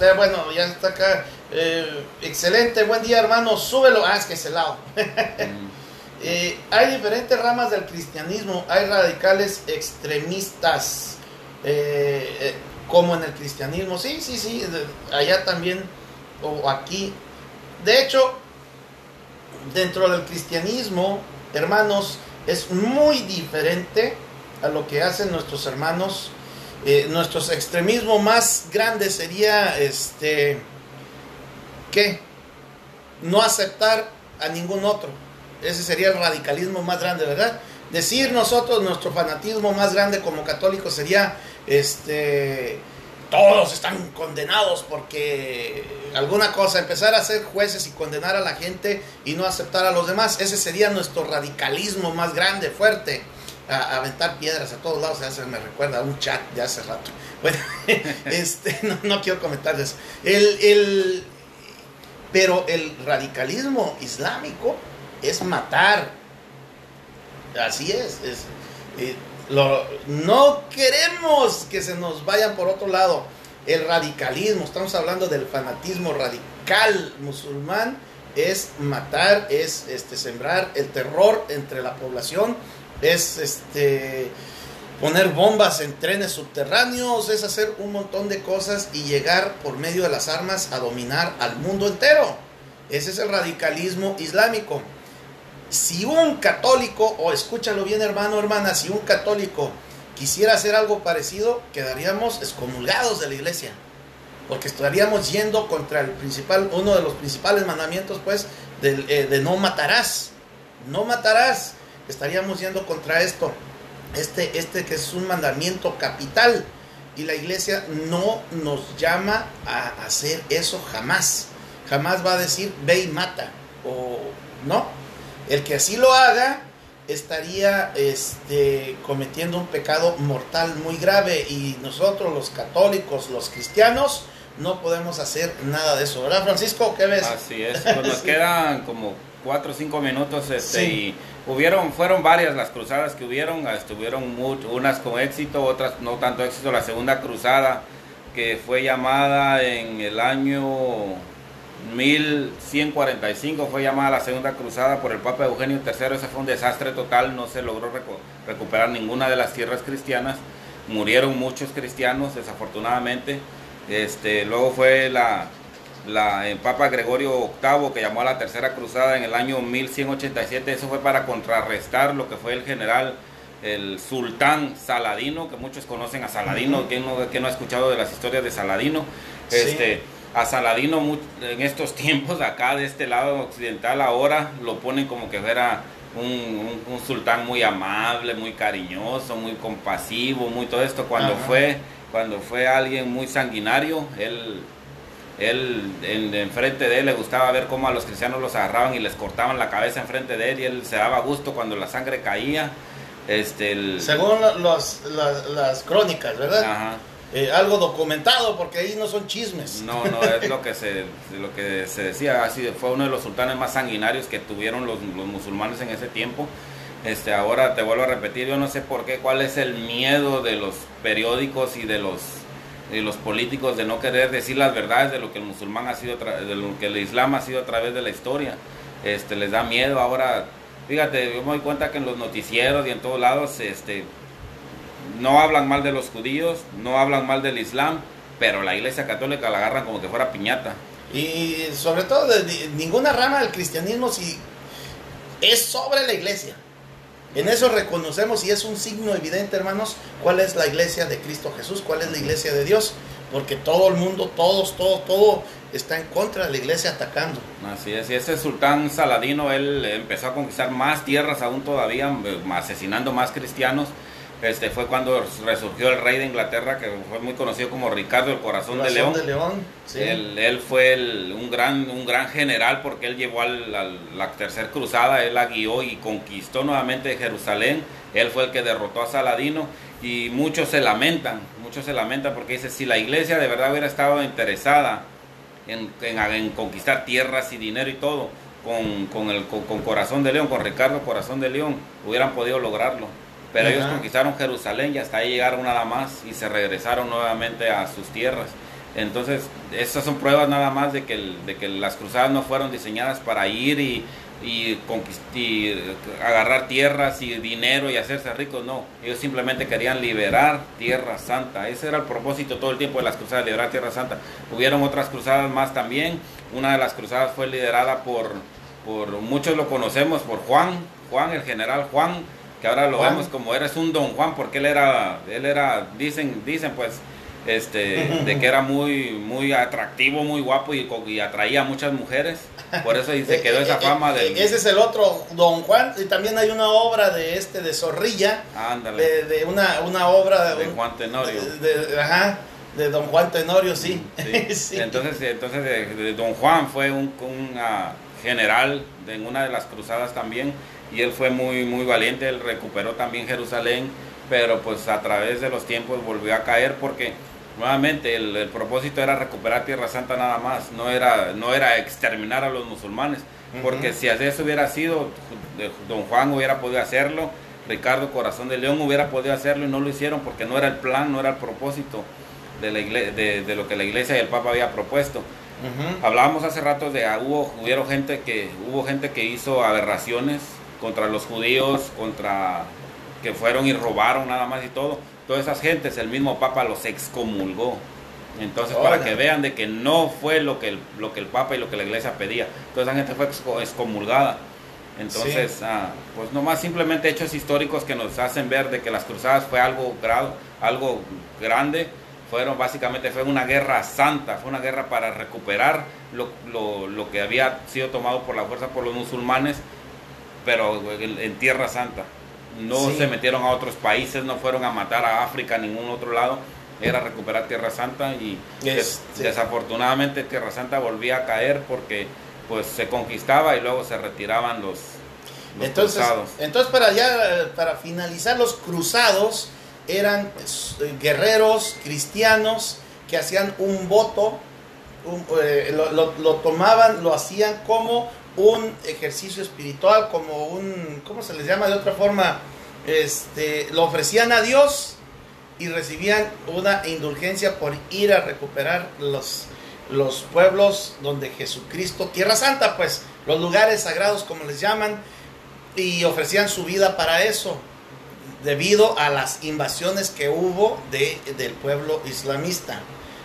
Eh, bueno, ya está acá. excelente, buen día hermano, súbelo. Ah, es Geselao. hay diferentes ramas del cristianismo, hay radicales extremistas como en el cristianismo. Sí, sí, sí, allá también o aquí. De hecho, dentro del cristianismo, hermanos, es muy diferente a lo que hacen nuestros hermanos. Eh, nuestro extremismo más grande sería este ¿qué? No aceptar a ningún otro. Ese sería el radicalismo más grande, ¿verdad? Decir nosotros nuestro fanatismo más grande como católicos sería este todos están condenados porque alguna cosa, empezar a ser jueces y condenar a la gente y no aceptar a los demás, ese sería nuestro radicalismo más grande, fuerte, a, aventar piedras a todos lados, se me recuerda a un chat de hace rato. Bueno, este, no, quiero comentar eso. El, pero el radicalismo islámico es matar, así es, es eh, no queremos que se nos vayan por otro lado. El radicalismo, estamos hablando del fanatismo radical musulmán, es matar, es este, sembrar el terror entre la población, es este, poner bombas en trenes subterráneos, es hacer un montón de cosas y llegar por medio de las armas a dominar al mundo entero. Ese es el radicalismo islámico si un católico, o escúchalo bien hermano, hermana, si un católico quisiera hacer algo parecido, quedaríamos excomulgados de la iglesia. Porque estaríamos yendo contra el principal, uno de los principales mandamientos, pues, eh, de, no matarás. No matarás. Estaríamos yendo contra esto. Este, este que es un mandamiento capital. Y la iglesia no nos llama a hacer eso jamás. Jamás va a decir ve y mata. O no el que así lo haga estaría este, cometiendo un pecado mortal muy grave y nosotros los católicos, los cristianos, no podemos hacer nada de eso, ¿verdad Francisco? ¿Qué ves? Así es, pues nos quedan como cuatro o cinco minutos este, y hubieron, fueron varias las cruzadas que hubieron, estuvieron unas con éxito, otras no tanto éxito, la segunda cruzada que fue llamada en el año 1145 fue llamada la segunda cruzada por el Papa Eugenio III. Ese fue un desastre total, no se logró recuperar ninguna de las tierras cristianas. Murieron muchos cristianos, desafortunadamente. Este, luego fue la, la, el Papa Gregorio VIII que llamó a la tercera cruzada en el año 1187. Eso fue para contrarrestar lo que fue el general, el sultán Saladino, que muchos conocen a Saladino. ¿Quién no, no ha escuchado de las historias de Saladino? Este, a Saladino en estos tiempos acá de este lado occidental ahora lo ponen como que fuera un, sultán muy amable, muy cariñoso, muy compasivo, muy todo esto. Cuando fue cuando fue alguien muy sanguinario, él él en, enfrente de él le gustaba ver cómo a los cristianos los agarraban y les cortaban la cabeza enfrente de él y él se daba gusto cuando la sangre caía. Este, Según las, las, crónicas, ¿verdad? eh, algo documentado, porque ahí no son chismes. No, no, es lo que se, lo que se decía, así fue uno de los sultanes más sanguinarios que tuvieron los, los musulmanes en ese tiempo. Este, ahora te vuelvo a repetir, yo no sé por qué, cuál es el miedo de los periódicos y de los, de los políticos de no querer decir las verdades de lo que el musulmán ha sido, de lo que el islam ha sido a través de la historia. Este, les da miedo ahora. Fíjate, yo me doy cuenta que en los noticieros y en todos lados, este, no hablan mal de los judíos, no hablan mal del Islam, pero la Iglesia Católica la agarran como que fuera piñata. Y sobre todo de, ninguna rama del cristianismo si es sobre la Iglesia. En eso reconocemos y es un signo evidente, hermanos, cuál es la iglesia de Cristo Jesús, cuál es la iglesia de Dios, porque todo el mundo, todos, todo, todo está en contra de la iglesia atacando. Así es, y ese sultán Saladino, él empezó a conquistar más tierras aún todavía, eh, asesinando más cristianos este fue cuando resurgió el rey de Inglaterra, que fue muy conocido como Ricardo el Corazón, de León. De León él, fue un, gran, un gran general porque él llevó a la tercera cruzada, él la guió y conquistó nuevamente Jerusalén. Él fue el que derrotó a Saladino y muchos se lamentan, muchos se lamentan porque dice, si la iglesia de verdad hubiera estado interesada en, en, conquistar tierras y dinero y todo, con, con el con Corazón de León, con Ricardo Corazón de León, hubieran podido lograrlo pero ellos conquistaron Jerusalén y hasta ahí llegaron nada más y se regresaron nuevamente a sus tierras. Entonces, esas son pruebas nada más de que, de que las cruzadas no fueron diseñadas para ir y, y, agarrar tierras y dinero y hacerse ricos, no. Ellos simplemente querían liberar Tierra Santa. Ese era el propósito todo el tiempo de las cruzadas, liberar Tierra Santa. Hubieron otras cruzadas más también. Una de las cruzadas fue liderada por, por muchos lo conocemos, por Juan, Juan, el general Juan que ahora lo vemos como eres un don Juan porque él era él era dicen dicen pues este de que era muy muy atractivo muy guapo y, y atraía a muchas mujeres. Por eso se quedó esa fama de ese es el otro don Juan y también hay una obra de este de Zorrilla de, de, una, una obra de, Juan Tenorio. de, ajá de don Juan Tenorio sí, entonces entonces de, don Juan fue un, un general en una de las cruzadas también y él fue muy, muy valiente, él recuperó también Jerusalén, pero pues a través de los tiempos volvió a caer porque nuevamente el, propósito era recuperar Tierra Santa nada más, no era, no era exterminar a los musulmanes, porque si así eso hubiera sido, don Juan hubiera podido hacerlo, Ricardo Corazón de León hubiera podido hacerlo y no lo hicieron porque no era el plan, no era el propósito de, la de, de lo que la iglesia y el Papa había propuesto. Hablábamos hace rato de ah, hubo hubieron gente que hubo gente que hizo aberraciones contra los judíos, contra que fueron y robaron nada más y todo. Todas esas gentes, el mismo Papa los excomulgó. Entonces, para que vean de que no fue lo que, el, lo que el Papa y lo que la iglesia pedía. Toda esa gente fue excomulgada. Entonces, ah, pues nomás simplemente hechos históricos que nos hacen ver de que las cruzadas fue algo, grado, algo grande. Fueron básicamente, fue una guerra santa, fue una guerra para recuperar lo, lo, lo que había sido tomado por la fuerza por los musulmanes pero en Tierra Santa. No se metieron a otros países, no fueron a matar a África, a ningún otro lado. Era recuperar Tierra Santa y desafortunadamente Tierra Santa volvía a caer porque pues se conquistaba y luego se retiraban los, entonces, cruzados. Entonces para ya para finalizar los cruzados eran eh, guerreros cristianos que hacían un voto, eh, lo, tomaban, lo hacían como un ejercicio espiritual, como un, ¿cómo se les llama de otra forma? Este, lo ofrecían a Dios y recibían una indulgencia por ir a recuperar los, los pueblos donde Jesucristo, Tierra Santa, pues, los lugares sagrados como les llaman, y ofrecían su vida para eso, debido a las invasiones que hubo de, del pueblo islamista.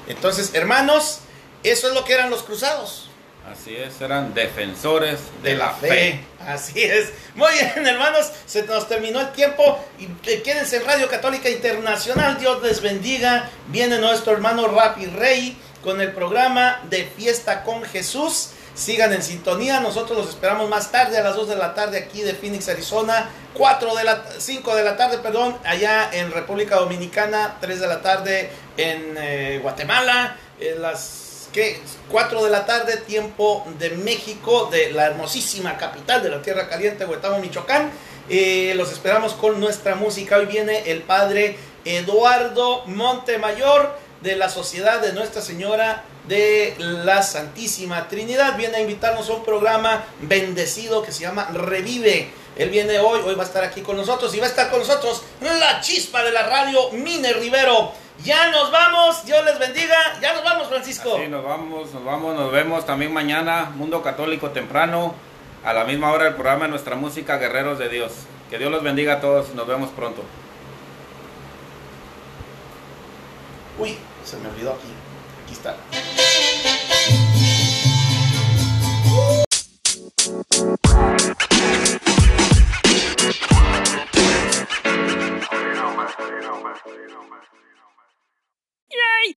Entonces, hermanos, eso es lo que eran los cruzados. Así es, eran defensores de, la, fe. Así es. Muy bien, hermanos, se nos terminó el tiempo y quédense en Radio Católica Internacional. Dios les bendiga. Viene nuestro hermano Rapi Rey con el programa de Fiesta con Jesús. Sigan en sintonía, nosotros los esperamos más tarde a las 2 de la tarde aquí de Phoenix, Arizona, 4 de la 5 de la tarde, perdón, allá en República Dominicana, 3 de la tarde en eh, Guatemala, en las que 4 de la tarde, tiempo de México, de la hermosísima capital de la Tierra Caliente, Huetamo, Michoacán. Eh, los esperamos con nuestra música. Hoy viene el padre Eduardo Montemayor de la Sociedad de Nuestra Señora de la Santísima Trinidad. Viene a invitarnos a un programa bendecido que se llama Revive. Él viene hoy, hoy va a estar aquí con nosotros y va a estar con nosotros la chispa de la radio, Mine Rivero. Ya nos vamos, Dios les bendiga. Ya nos vamos, Francisco. Sí, nos vamos, nos vamos, nos vemos también mañana, Mundo Católico temprano, a la misma hora del programa de Nuestra Música Guerreros de Dios. Que Dios los bendiga a todos, nos vemos pronto. Uy, se me olvidó aquí. Aquí está. Yay!